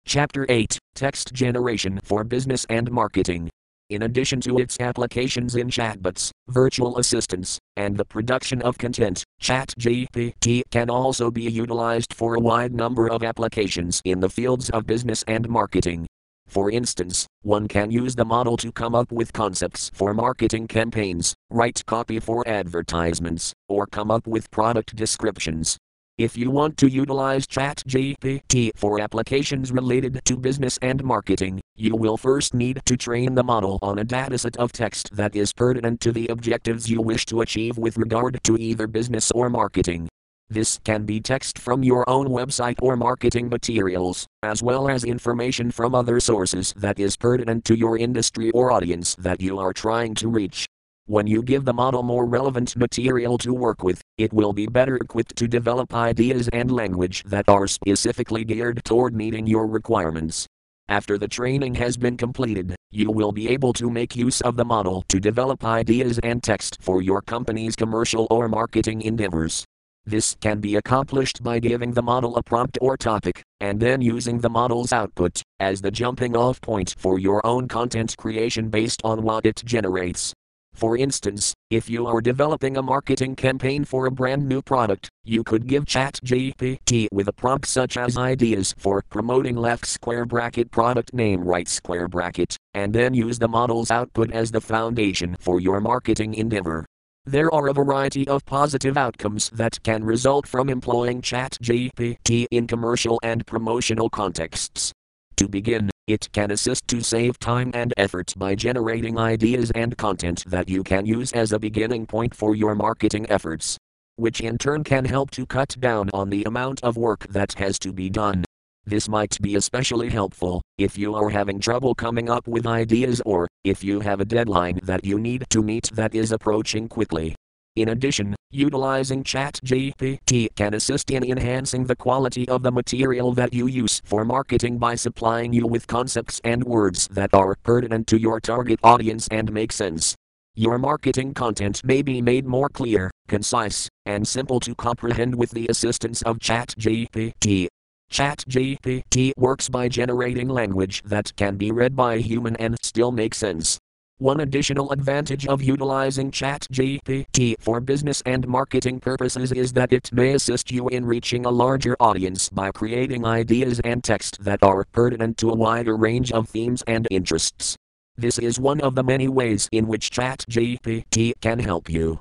Speaker 1: Chapter 8 Text Generation for Business and Marketing in addition to its applications in chatbots, virtual assistants, and the production of content, ChatGPT can also be utilized for a wide number of applications in the fields of business and marketing. For instance, one can use the model to come up with concepts for marketing campaigns, write copy for advertisements, or come up with product descriptions. If you want to utilize ChatGPT for applications related to business and marketing, you will first need to train the model on a dataset of text that is pertinent to the objectives you wish to achieve with regard to either business or marketing. This can be text from your own website or marketing materials, as well as information from other sources that is pertinent to your industry or audience that you are trying to reach. When you give the model more relevant material to work with, it will be better equipped to develop ideas and language that are specifically geared toward meeting your requirements. After the training has been completed, you will be able to make use of the model to develop ideas and text for your company's commercial or marketing endeavors. This can be accomplished by giving the model a prompt or topic, and then using the model's output as the jumping off point for your own content creation based on what it generates. For instance, if you are developing a marketing campaign for a brand new product, you could give ChatGPT with a prompt such as ideas for promoting left square bracket product name right square bracket, and then use the model's output as the foundation for your marketing endeavor. There are a variety of positive outcomes that can result from employing ChatGPT in commercial and promotional contexts. To begin, it can assist to save time and effort by generating ideas and content that you can use as a beginning point for your marketing efforts, which in turn can help to cut down on the amount of work that has to be done. This might be especially helpful if you are having trouble coming up with ideas or if you have a deadline that you need to meet that is approaching quickly. In addition, utilizing ChatGPT can assist in enhancing the quality of the material that you use for marketing by supplying you with concepts and words that are pertinent to your target audience and make sense. Your marketing content may be made more clear, concise, and simple to comprehend with the assistance of ChatGPT. ChatGPT works by generating language that can be read by a human and still make sense. One additional advantage of utilizing ChatGPT for business and marketing purposes is that it may assist you in reaching a larger audience by creating ideas and text that are pertinent to a wider range of themes and interests. This is one of the many ways in which ChatGPT can help you.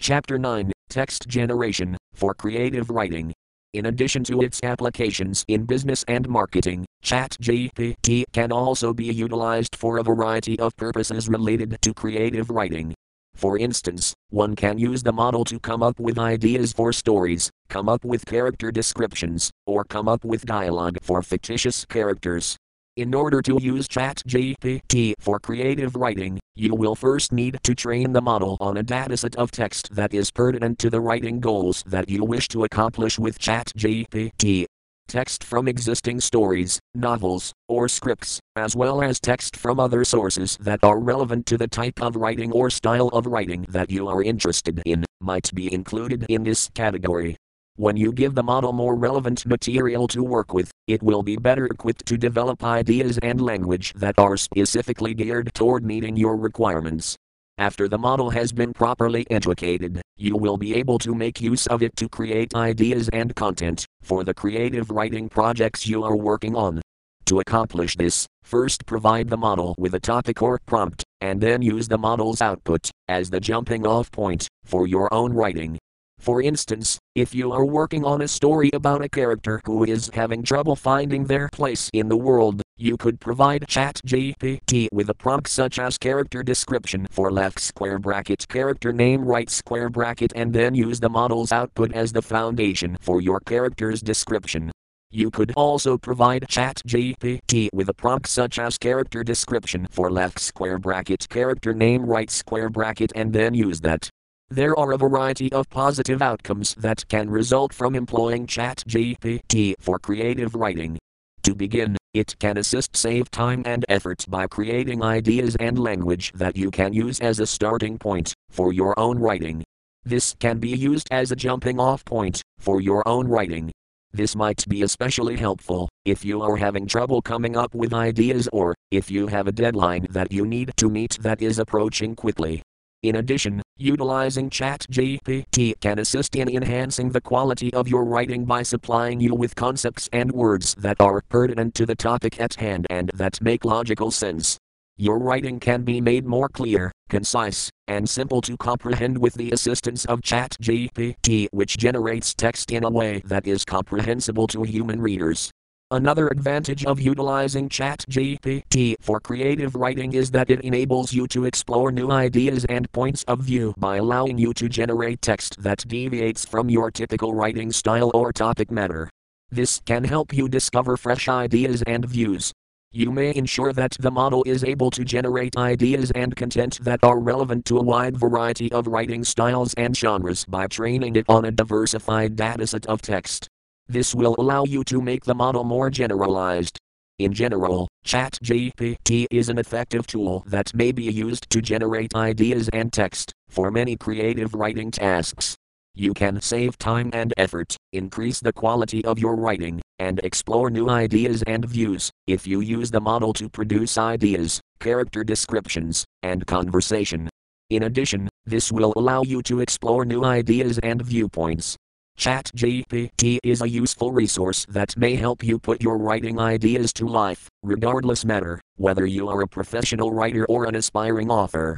Speaker 1: Chapter 9 Text Generation for Creative Writing in addition to its applications in business and marketing, ChatGPT can also be utilized for a variety of purposes related to creative writing. For instance, one can use the model to come up with ideas for stories, come up with character descriptions, or come up with dialogue for fictitious characters. In order to use ChatGPT for creative writing, you will first need to train the model on a dataset of text that is pertinent to the writing goals that you wish to accomplish with ChatGPT. Text from existing stories, novels, or scripts, as well as text from other sources that are relevant to the type of writing or style of writing that you are interested in, might be included in this category. When you give the model more relevant material to work with, it will be better equipped to develop ideas and language that are specifically geared toward meeting your requirements. After the model has been properly educated, you will be able to make use of it to create ideas and content for the creative writing projects you are working on. To accomplish this, first provide the model with a topic or prompt, and then use the model's output as the jumping off point for your own writing. For instance, if you are working on a story about a character who is having trouble finding their place in the world, you could provide ChatGPT with a prompt such as character description for left square bracket character name right square bracket and then use the model's output as the foundation for your character's description. You could also provide ChatGPT with a prompt such as character description for left square bracket character name right square bracket and then use that. There are a variety of positive outcomes that can result from employing ChatGPT for creative writing. To begin, it can assist save time and effort by creating ideas and language that you can use as a starting point for your own writing. This can be used as a jumping off point for your own writing. This might be especially helpful if you are having trouble coming up with ideas or if you have a deadline that you need to meet that is approaching quickly. In addition, utilizing ChatGPT can assist in enhancing the quality of your writing by supplying you with concepts and words that are pertinent to the topic at hand and that make logical sense. Your writing can be made more clear, concise, and simple to comprehend with the assistance of ChatGPT, which generates text in a way that is comprehensible to human readers. Another advantage of utilizing ChatGPT for creative writing is that it enables you to explore new ideas and points of view by allowing you to generate text that deviates from your typical writing style or topic matter. This can help you discover fresh ideas and views. You may ensure that the model is able to generate ideas and content that are relevant to a wide variety of writing styles and genres by training it on a diversified dataset of text. This will allow you to make the model more generalized. In general, ChatGPT is an effective tool that may be used to generate ideas and text for many creative writing tasks. You can save time and effort, increase the quality of your writing, and explore new ideas and views if you use the model to produce ideas, character descriptions, and conversation. In addition, this will allow you to explore new ideas and viewpoints. ChatGPT is a useful resource that may help you put your writing ideas to life, regardless matter whether you are a professional writer or an aspiring author.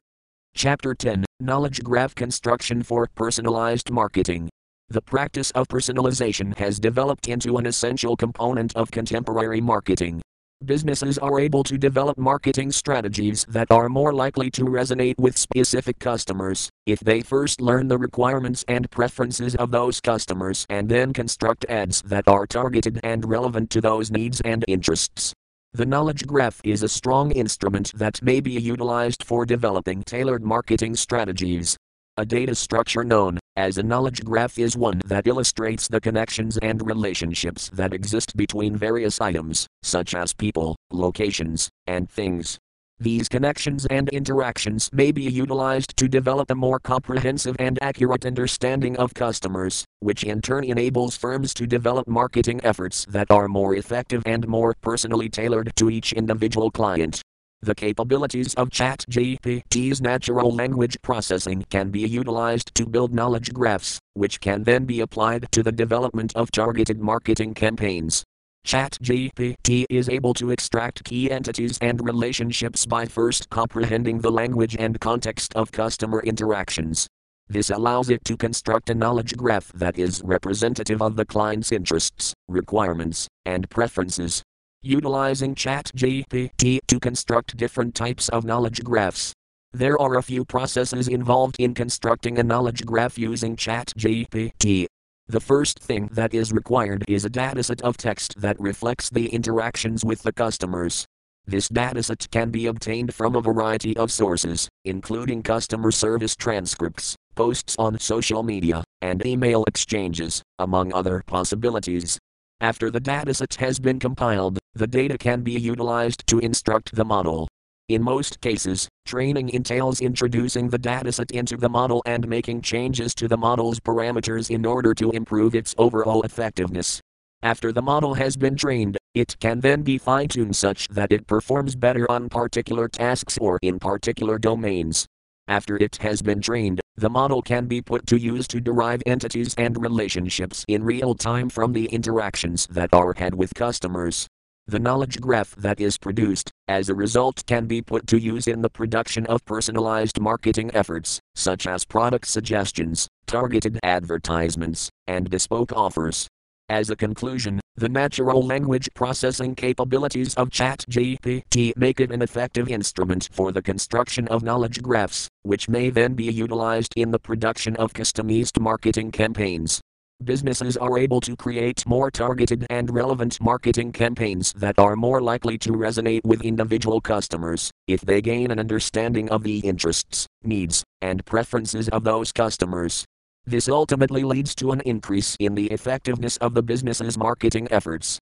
Speaker 1: Chapter 10 Knowledge Graph Construction for Personalized Marketing. The practice of personalization has developed into an essential component of contemporary marketing. Businesses are able to develop marketing strategies that are more likely to resonate with specific customers if they first learn the requirements and preferences of those customers and then construct ads that are targeted and relevant to those needs and interests. The knowledge graph is a strong instrument that may be utilized for developing tailored marketing strategies. A data structure known as a knowledge graph is one that illustrates the connections and relationships that exist between various items, such as people, locations, and things. These connections and interactions may be utilized to develop a more comprehensive and accurate understanding of customers, which in turn enables firms to develop marketing efforts that are more effective and more personally tailored to each individual client. The capabilities of ChatGPT's natural language processing can be utilized to build knowledge graphs, which can then be applied to the development of targeted marketing campaigns. ChatGPT is able to extract key entities and relationships by first comprehending the language and context of customer interactions. This allows it to construct a knowledge graph that is representative of the client's interests, requirements, and preferences, utilizing ChatGPT to construct different types of knowledge graphs. There are a few processes involved in constructing a knowledge graph using ChatGPT. The first thing that is required is a dataset of text that reflects the interactions with the customers. This dataset can be obtained from a variety of sources, including customer service transcripts, posts on social media, and email exchanges, among other possibilities. After the dataset has been compiled, the data can be utilized to instruct the model. In most cases, training entails introducing the dataset into the model and making changes to the model's parameters in order to improve its overall effectiveness. After the model has been trained, it can then be fine tuned such that it performs better on particular tasks or in particular domains. After it has been trained, the model can be put to use to derive entities and relationships in real time from the interactions that are had with customers. The knowledge graph that is produced, as a result, can be put to use in the production of personalized marketing efforts, such as product suggestions, targeted advertisements, and bespoke offers. As a conclusion, the natural language processing capabilities of ChatGPT make it an effective instrument for the construction of knowledge graphs, which may then be utilized in the production of customized marketing campaigns. Businesses are able to create more targeted and relevant marketing campaigns that are more likely to resonate with individual customers if they gain an understanding of the interests, needs, and preferences of those customers. This ultimately leads to an increase in the effectiveness of the business's marketing efforts.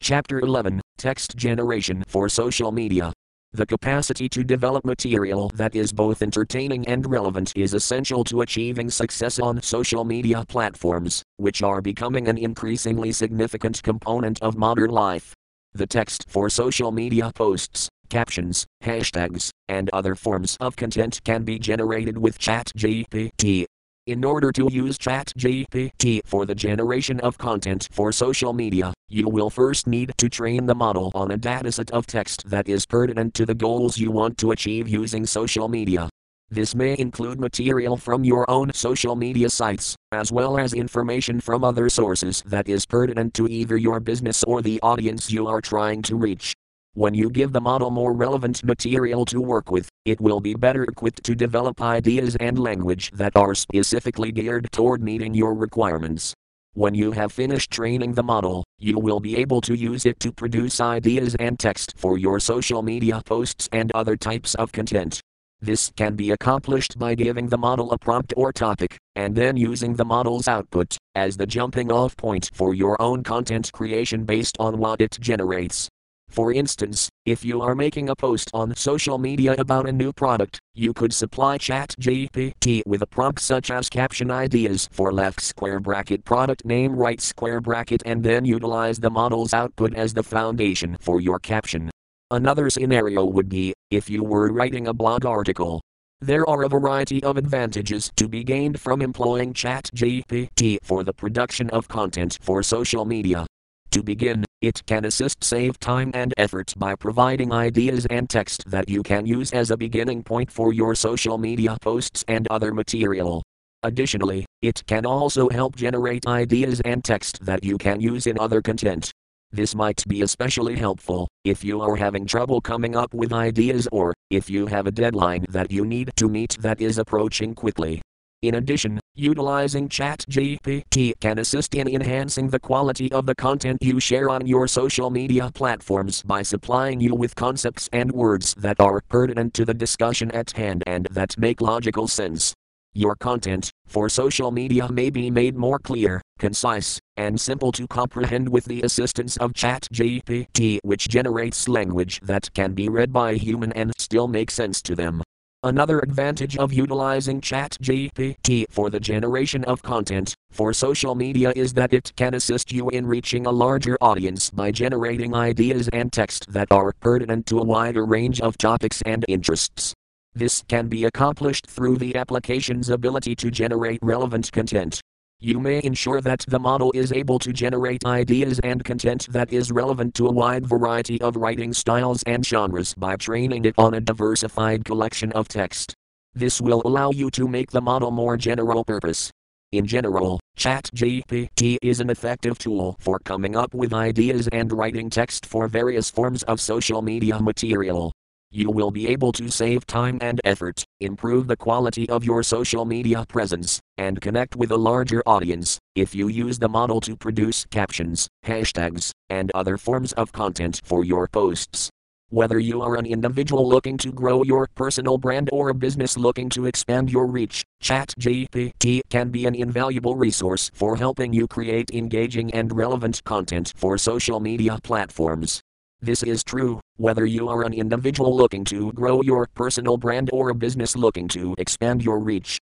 Speaker 1: Chapter 11 Text Generation for Social Media. The capacity to develop material that is both entertaining and relevant is essential to achieving success on social media platforms, which are becoming an increasingly significant component of modern life. The text for social media posts, captions, hashtags, and other forms of content can be generated with ChatGPT. In order to use ChatGPT for the generation of content for social media, you will first need to train the model on a dataset of text that is pertinent to the goals you want to achieve using social media. This may include material from your own social media sites, as well as information from other sources that is pertinent to either your business or the audience you are trying to reach. When you give the model more relevant material to work with, it will be better equipped to develop ideas and language that are specifically geared toward meeting your requirements. When you have finished training the model, you will be able to use it to produce ideas and text for your social media posts and other types of content. This can be accomplished by giving the model a prompt or topic, and then using the model's output as the jumping off point for your own content creation based on what it generates. For instance, if you are making a post on social media about a new product, you could supply ChatGPT with a prompt such as caption ideas for left square bracket product name right square bracket and then utilize the model's output as the foundation for your caption. Another scenario would be if you were writing a blog article. There are a variety of advantages to be gained from employing ChatGPT for the production of content for social media. To begin, it can assist save time and effort by providing ideas and text that you can use as a beginning point for your social media posts and other material. Additionally, it can also help generate ideas and text that you can use in other content. This might be especially helpful if you are having trouble coming up with ideas or if you have a deadline that you need to meet that is approaching quickly. In addition, utilizing ChatGPT can assist in enhancing the quality of the content you share on your social media platforms by supplying you with concepts and words that are pertinent to the discussion at hand and that make logical sense. Your content for social media may be made more clear, concise, and simple to comprehend with the assistance of ChatGPT, which generates language that can be read by a human and still make sense to them. Another advantage of utilizing ChatGPT for the generation of content for social media is that it can assist you in reaching a larger audience by generating ideas and text that are pertinent to a wider range of topics and interests. This can be accomplished through the application's ability to generate relevant content. You may ensure that the model is able to generate ideas and content that is relevant to a wide variety of writing styles and genres by training it on a diversified collection of text. This will allow you to make the model more general purpose. In general, ChatGPT is an effective tool for coming up with ideas and writing text for various forms of social media material you will be able to save time and effort, improve the quality of your social media presence, and connect with a larger audience if you use the model to produce captions, hashtags, and other forms of content for your posts. Whether you are an individual looking to grow your personal brand or a business looking to expand your reach, ChatGPT can be an invaluable resource for helping you create engaging and relevant content for social media platforms. This is true, whether you are an individual looking to grow your personal brand or a business looking to expand your reach.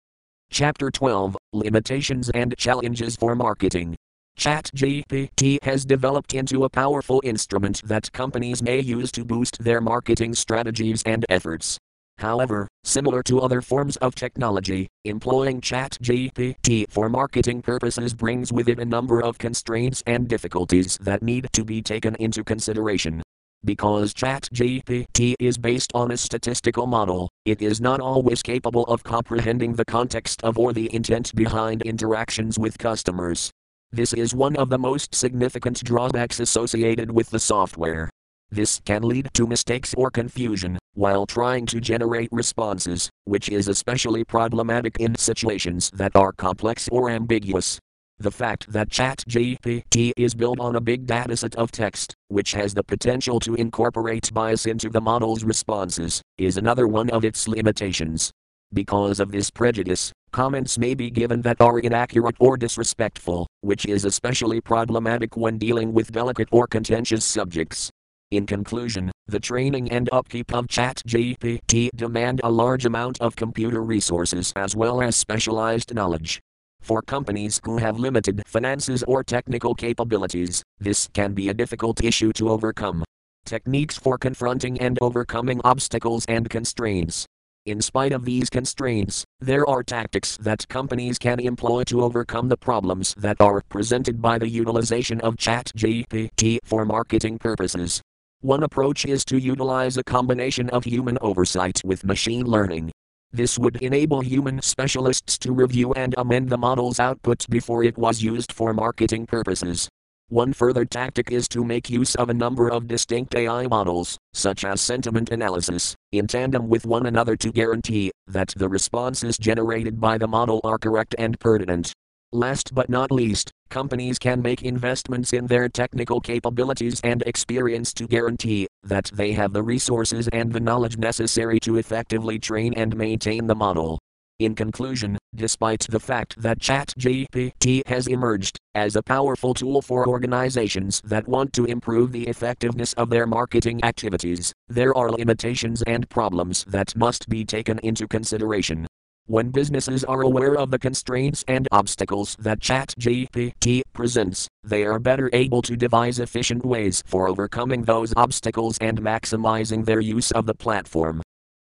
Speaker 1: Chapter 12 Limitations and Challenges for Marketing. ChatGPT has developed into a powerful instrument that companies may use to boost their marketing strategies and efforts. However, similar to other forms of technology, employing ChatGPT for marketing purposes brings with it a number of constraints and difficulties that need to be taken into consideration. Because ChatGPT is based on a statistical model, it is not always capable of comprehending the context of or the intent behind interactions with customers. This is one of the most significant drawbacks associated with the software. This can lead to mistakes or confusion while trying to generate responses, which is especially problematic in situations that are complex or ambiguous. The fact that ChatGPT is built on a big dataset of text, which has the potential to incorporate bias into the model's responses, is another one of its limitations. Because of this prejudice, comments may be given that are inaccurate or disrespectful, which is especially problematic when dealing with delicate or contentious subjects. In conclusion, the training and upkeep of ChatGPT demand a large amount of computer resources as well as specialized knowledge. For companies who have limited finances or technical capabilities, this can be a difficult issue to overcome. Techniques for confronting and overcoming obstacles and constraints. In spite of these constraints, there are tactics that companies can employ to overcome the problems that are presented by the utilization of ChatGPT for marketing purposes. One approach is to utilize a combination of human oversight with machine learning. This would enable human specialists to review and amend the model's output before it was used for marketing purposes. One further tactic is to make use of a number of distinct AI models, such as sentiment analysis, in tandem with one another to guarantee that the responses generated by the model are correct and pertinent. Last but not least, companies can make investments in their technical capabilities and experience to guarantee that they have the resources and the knowledge necessary to effectively train and maintain the model. In conclusion, despite the fact that ChatGPT has emerged as a powerful tool for organizations that want to improve the effectiveness of their marketing activities, there are limitations and problems that must be taken into consideration. When businesses are aware of the constraints and obstacles that ChatGPT presents, they are better able to devise efficient ways for overcoming those obstacles and maximizing their use of the platform.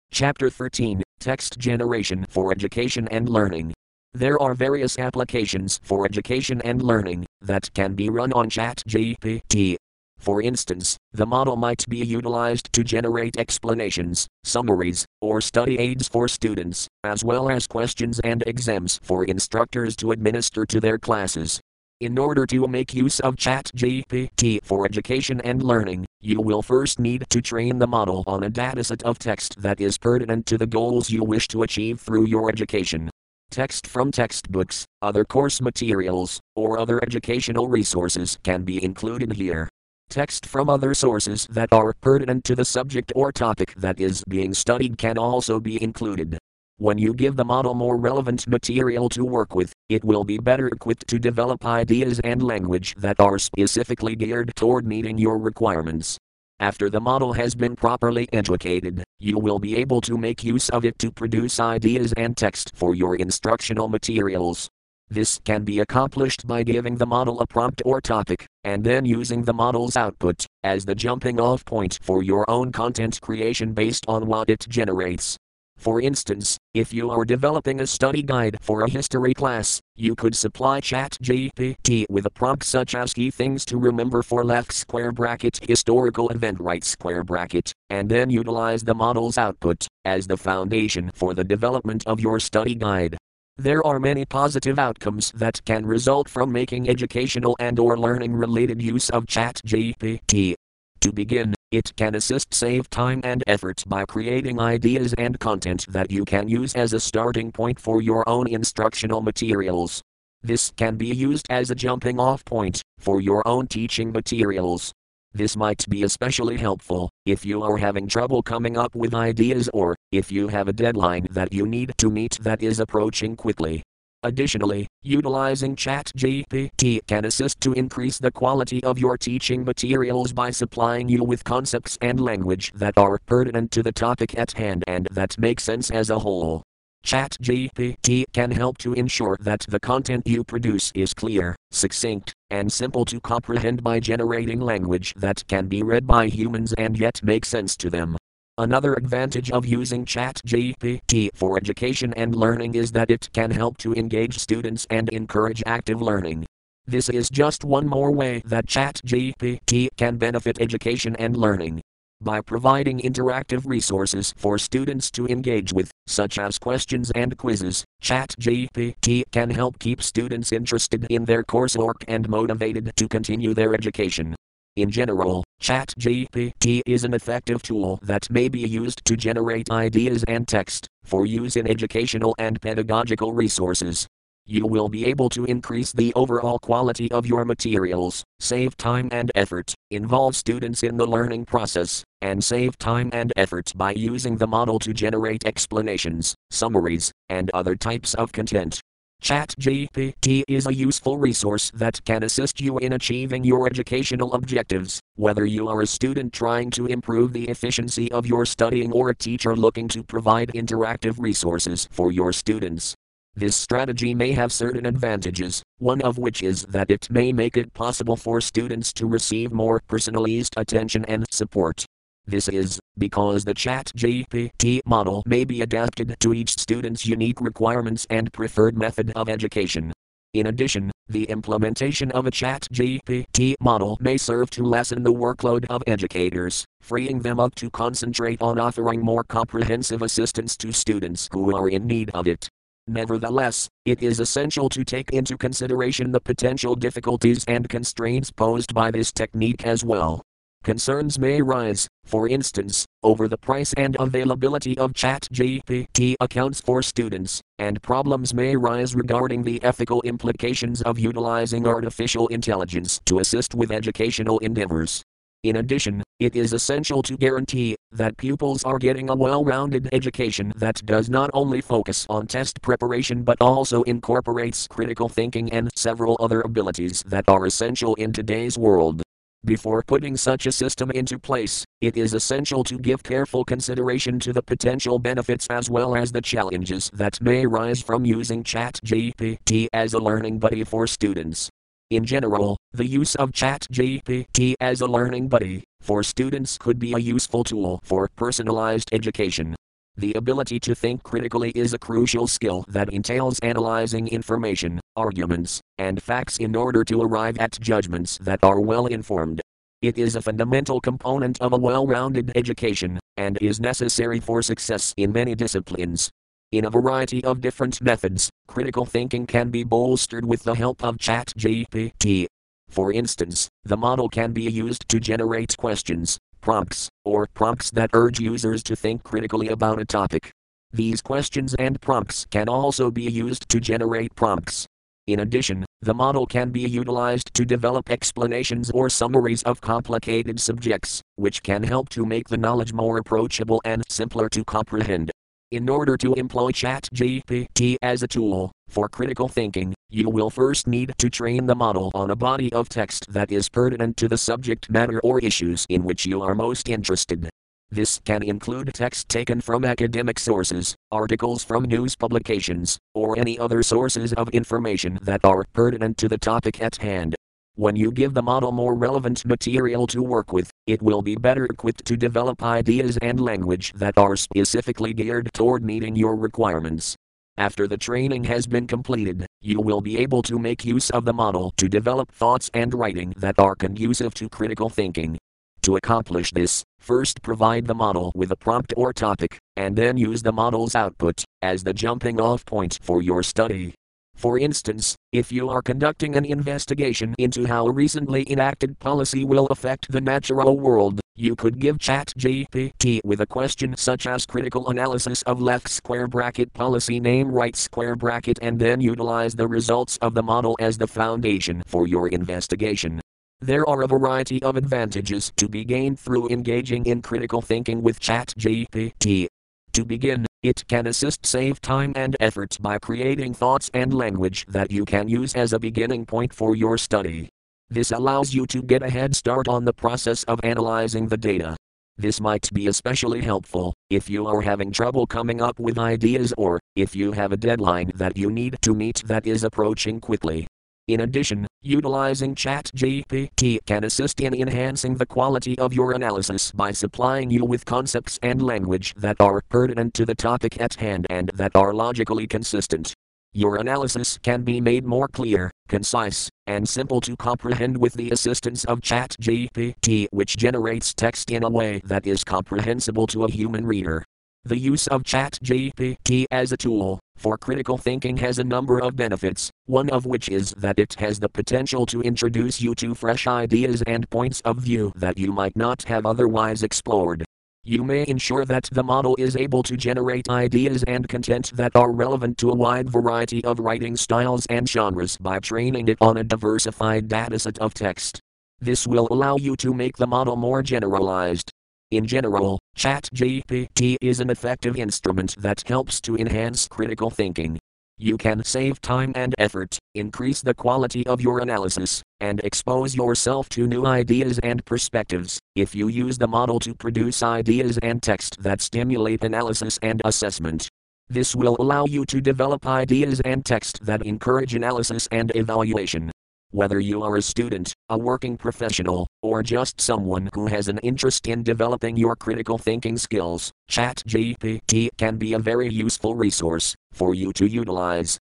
Speaker 1: Chapter 13 Text Generation for Education and Learning. There are various applications for education and learning that can be run on ChatGPT. For instance, the model might be utilized to generate explanations, summaries, or study aids for students, as well as questions and exams for instructors to administer to their classes. In order to make use of ChatGPT for education and learning, you will first need to train the model on a dataset of text that is pertinent to the goals you wish to achieve through your education. Text from textbooks, other course materials, or other educational resources can be included here. Text from other sources that are pertinent to the subject or topic that is being studied can also be included. When you give the model more relevant material to work with, it will be better equipped to develop ideas and language that are specifically geared toward meeting your requirements. After the model has been properly educated, you will be able to make use of it to produce ideas and text for your instructional materials. This can be accomplished by giving the model a prompt or topic, and then using the model's output as the jumping off point for your own content creation based on what it generates. For instance, if you are developing a study guide for a history class, you could supply ChatGPT with a prompt such as key things to remember for left square bracket historical event right square bracket, and then utilize the model's output as the foundation for the development of your study guide. There are many positive outcomes that can result from making educational and or learning related use of ChatGPT. To begin, it can assist save time and effort by creating ideas and content that you can use as a starting point for your own instructional materials. This can be used as a jumping off point for your own teaching materials. This might be especially helpful if you are having trouble coming up with ideas or if you have a deadline that you need to meet that is approaching quickly. Additionally, utilizing ChatGPT can assist to increase the quality of your teaching materials by supplying you with concepts and language that are pertinent to the topic at hand and that make sense as a whole. ChatGPT can help to ensure that the content you produce is clear, succinct, and simple to comprehend by generating language that can be read by humans and yet make sense to them. Another advantage of using ChatGPT for education and learning is that it can help to engage students and encourage active learning. This is just one more way that ChatGPT can benefit education and learning. By providing interactive resources for students to engage with, such as questions and quizzes, ChatGPT can help keep students interested in their coursework and motivated to continue their education. In general, ChatGPT is an effective tool that may be used to generate ideas and text for use in educational and pedagogical resources. You will be able to increase the overall quality of your materials, save time and effort, involve students in the learning process, and save time and effort by using the model to generate explanations, summaries, and other types of content. ChatGPT is a useful resource that can assist you in achieving your educational objectives, whether you are a student trying to improve the efficiency of your studying or a teacher looking to provide interactive resources for your students. This strategy may have certain advantages, one of which is that it may make it possible for students to receive more personalized attention and support. This is because the ChatGPT model may be adapted to each student's unique requirements and preferred method of education. In addition, the implementation of a ChatGPT model may serve to lessen the workload of educators, freeing them up to concentrate on offering more comprehensive assistance to students who are in need of it. Nevertheless, it is essential to take into consideration the potential difficulties and constraints posed by this technique as well. Concerns may rise, for instance, over the price and availability of ChatGPT accounts for students, and problems may rise regarding the ethical implications of utilizing artificial intelligence to assist with educational endeavors. In addition, it is essential to guarantee that pupils are getting a well rounded education that does not only focus on test preparation but also incorporates critical thinking and several other abilities that are essential in today's world. Before putting such a system into place, it is essential to give careful consideration to the potential benefits as well as the challenges that may arise from using ChatGPT as a learning buddy for students. In general, the use of ChatGPT as a learning buddy for students could be a useful tool for personalized education. The ability to think critically is a crucial skill that entails analyzing information, arguments, and facts in order to arrive at judgments that are well informed. It is a fundamental component of a well rounded education, and is necessary for success in many disciplines. In a variety of different methods, critical thinking can be bolstered with the help of ChatGPT. For instance, the model can be used to generate questions, prompts, or prompts that urge users to think critically about a topic. These questions and prompts can also be used to generate prompts in addition, the model can be utilized to develop explanations or summaries of complicated subjects, which can help to make the knowledge more approachable and simpler to comprehend. In order to employ ChatGPT as a tool for critical thinking, you will first need to train the model on a body of text that is pertinent to the subject matter or issues in which you are most interested. This can include text taken from academic sources, articles from news publications, or any other sources of information that are pertinent to the topic at hand. When you give the model more relevant material to work with, it will be better equipped to develop ideas and language that are specifically geared toward meeting your requirements. After the training has been completed, you will be able to make use of the model to develop thoughts and writing that are conducive to critical thinking. To accomplish this, first provide the model with a prompt or topic, and then use the model's output as the jumping off point for your study. For instance, if you are conducting an investigation into how a recently enacted policy will affect the natural world, you could give ChatGPT with a question such as critical analysis of left square bracket policy name right square bracket and then utilize the results of the model as the foundation for your investigation. There are a variety of advantages to be gained through engaging in critical thinking with ChatGPT. To begin, it can assist save time and effort by creating thoughts and language that you can use as a beginning point for your study. This allows you to get a head start on the process of analyzing the data. This might be especially helpful if you are having trouble coming up with ideas or if you have a deadline that you need to meet that is approaching quickly. In addition, utilizing ChatGPT can assist in enhancing the quality of your analysis by supplying you with concepts and language that are pertinent to the topic at hand and that are logically consistent. Your analysis can be made more clear, concise, and simple to comprehend with the assistance of ChatGPT, which generates text in a way that is comprehensible to a human reader. The use of ChatGPT as a tool for critical thinking has a number of benefits, one of which is that it has the potential to introduce you to fresh ideas and points of view that you might not have otherwise explored. You may ensure that the model is able to generate ideas and content that are relevant to a wide variety of writing styles and genres by training it on a diversified dataset of text. This will allow you to make the model more generalized, in general, ChatGPT is an effective instrument that helps to enhance critical thinking. You can save time and effort, increase the quality of your analysis, and expose yourself to new ideas and perspectives if you use the model to produce ideas and text that stimulate analysis and assessment. This will allow you to develop ideas and text that encourage analysis and evaluation. Whether you are a student, a working professional, or just someone who has an interest in developing your critical thinking skills, ChatGPT can be a very useful resource for you to utilize.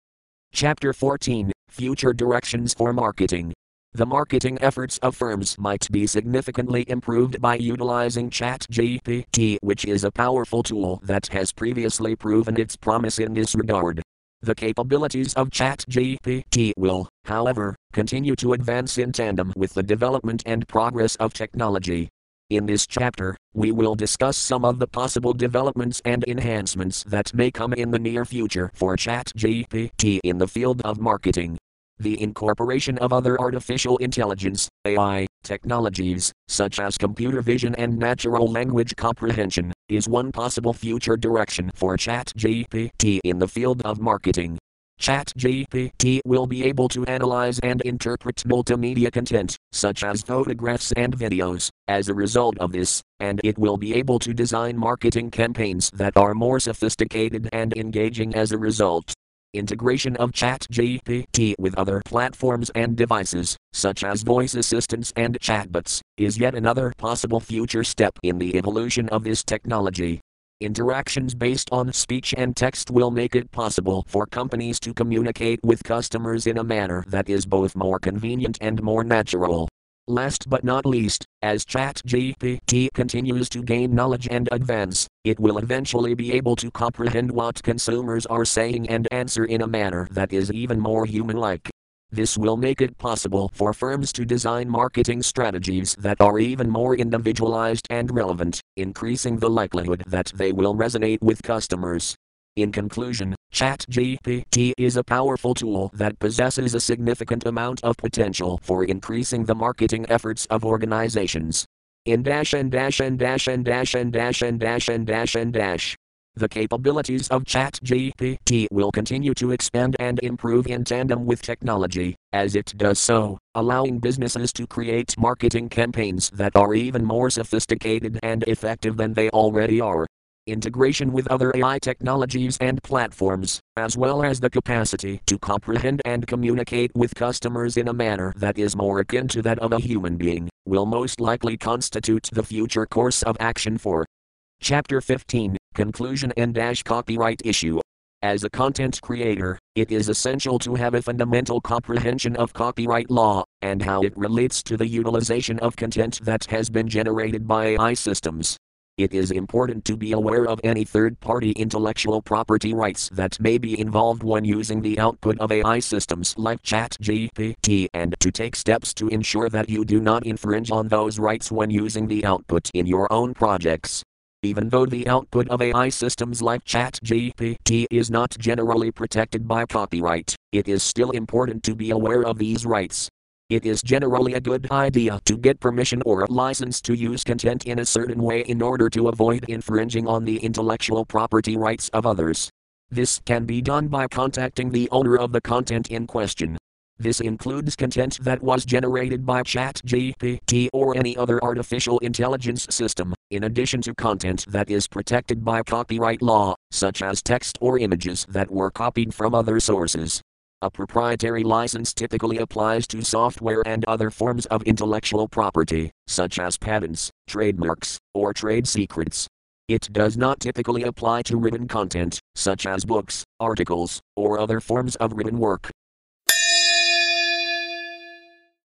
Speaker 1: Chapter 14 Future Directions for Marketing. The marketing efforts of firms might be significantly improved by utilizing ChatGPT, which is a powerful tool that has previously proven its promise in this regard. The capabilities of ChatGPT will, however, continue to advance in tandem with the development and progress of technology. In this chapter, we will discuss some of the possible developments and enhancements that may come in the near future for ChatGPT in the field of marketing. The incorporation of other artificial intelligence, AI, technologies, such as computer vision and natural language comprehension, is one possible future direction for ChatGPT in the field of marketing. ChatGPT will be able to analyze and interpret multimedia content, such as photographs and videos, as a result of this, and it will be able to design marketing campaigns that are more sophisticated and engaging as a result. Integration of ChatGPT with other platforms and devices, such as voice assistants and chatbots, is yet another possible future step in the evolution of this technology. Interactions based on speech and text will make it possible for companies to communicate with customers in a manner that is both more convenient and more natural. Last but not least, as ChatGPT continues to gain knowledge and advance, it will eventually be able to comprehend what consumers are saying and answer in a manner that is even more human like. This will make it possible for firms to design marketing strategies that are even more individualized and relevant, increasing the likelihood that they will resonate with customers. In conclusion, ChatGPT is a powerful tool that possesses a significant amount of potential for increasing the marketing efforts of organizations. In dash and dash and dash and dash and dash and dash and dash and dash. The capabilities of ChatGPT will continue to expand and improve in tandem with technology, as it does so, allowing businesses to create marketing campaigns that are even more sophisticated and effective than they already are integration with other AI technologies and platforms, as well as the capacity to comprehend and communicate with customers in a manner that is more akin to that of a human being, will most likely constitute the future course of action for. Chapter 15 Conclusion and Dash Copyright Issue. As a content creator, it is essential to have a fundamental comprehension of copyright law and how it relates to the utilization of content that has been generated by AI systems. It is important to be aware of any third party intellectual property rights that may be involved when using the output of AI systems like ChatGPT and to take steps to ensure that you do not infringe on those rights when using the output in your own projects. Even though the output of AI systems like ChatGPT is not generally protected by copyright, it is still important to be aware of these rights it is generally a good idea to get permission or a license to use content in a certain way in order to avoid infringing on the intellectual property rights of others. This can be done by contacting the owner of the content in question. This includes content that was generated by ChatGPT or any other artificial intelligence system, in addition to content that is protected by copyright law, such as text or images that were copied from other sources. A proprietary license typically applies to software and other forms of intellectual property, such as patents, trademarks, or trade secrets. It does not typically apply to written content, such as books, articles, or other forms of written work.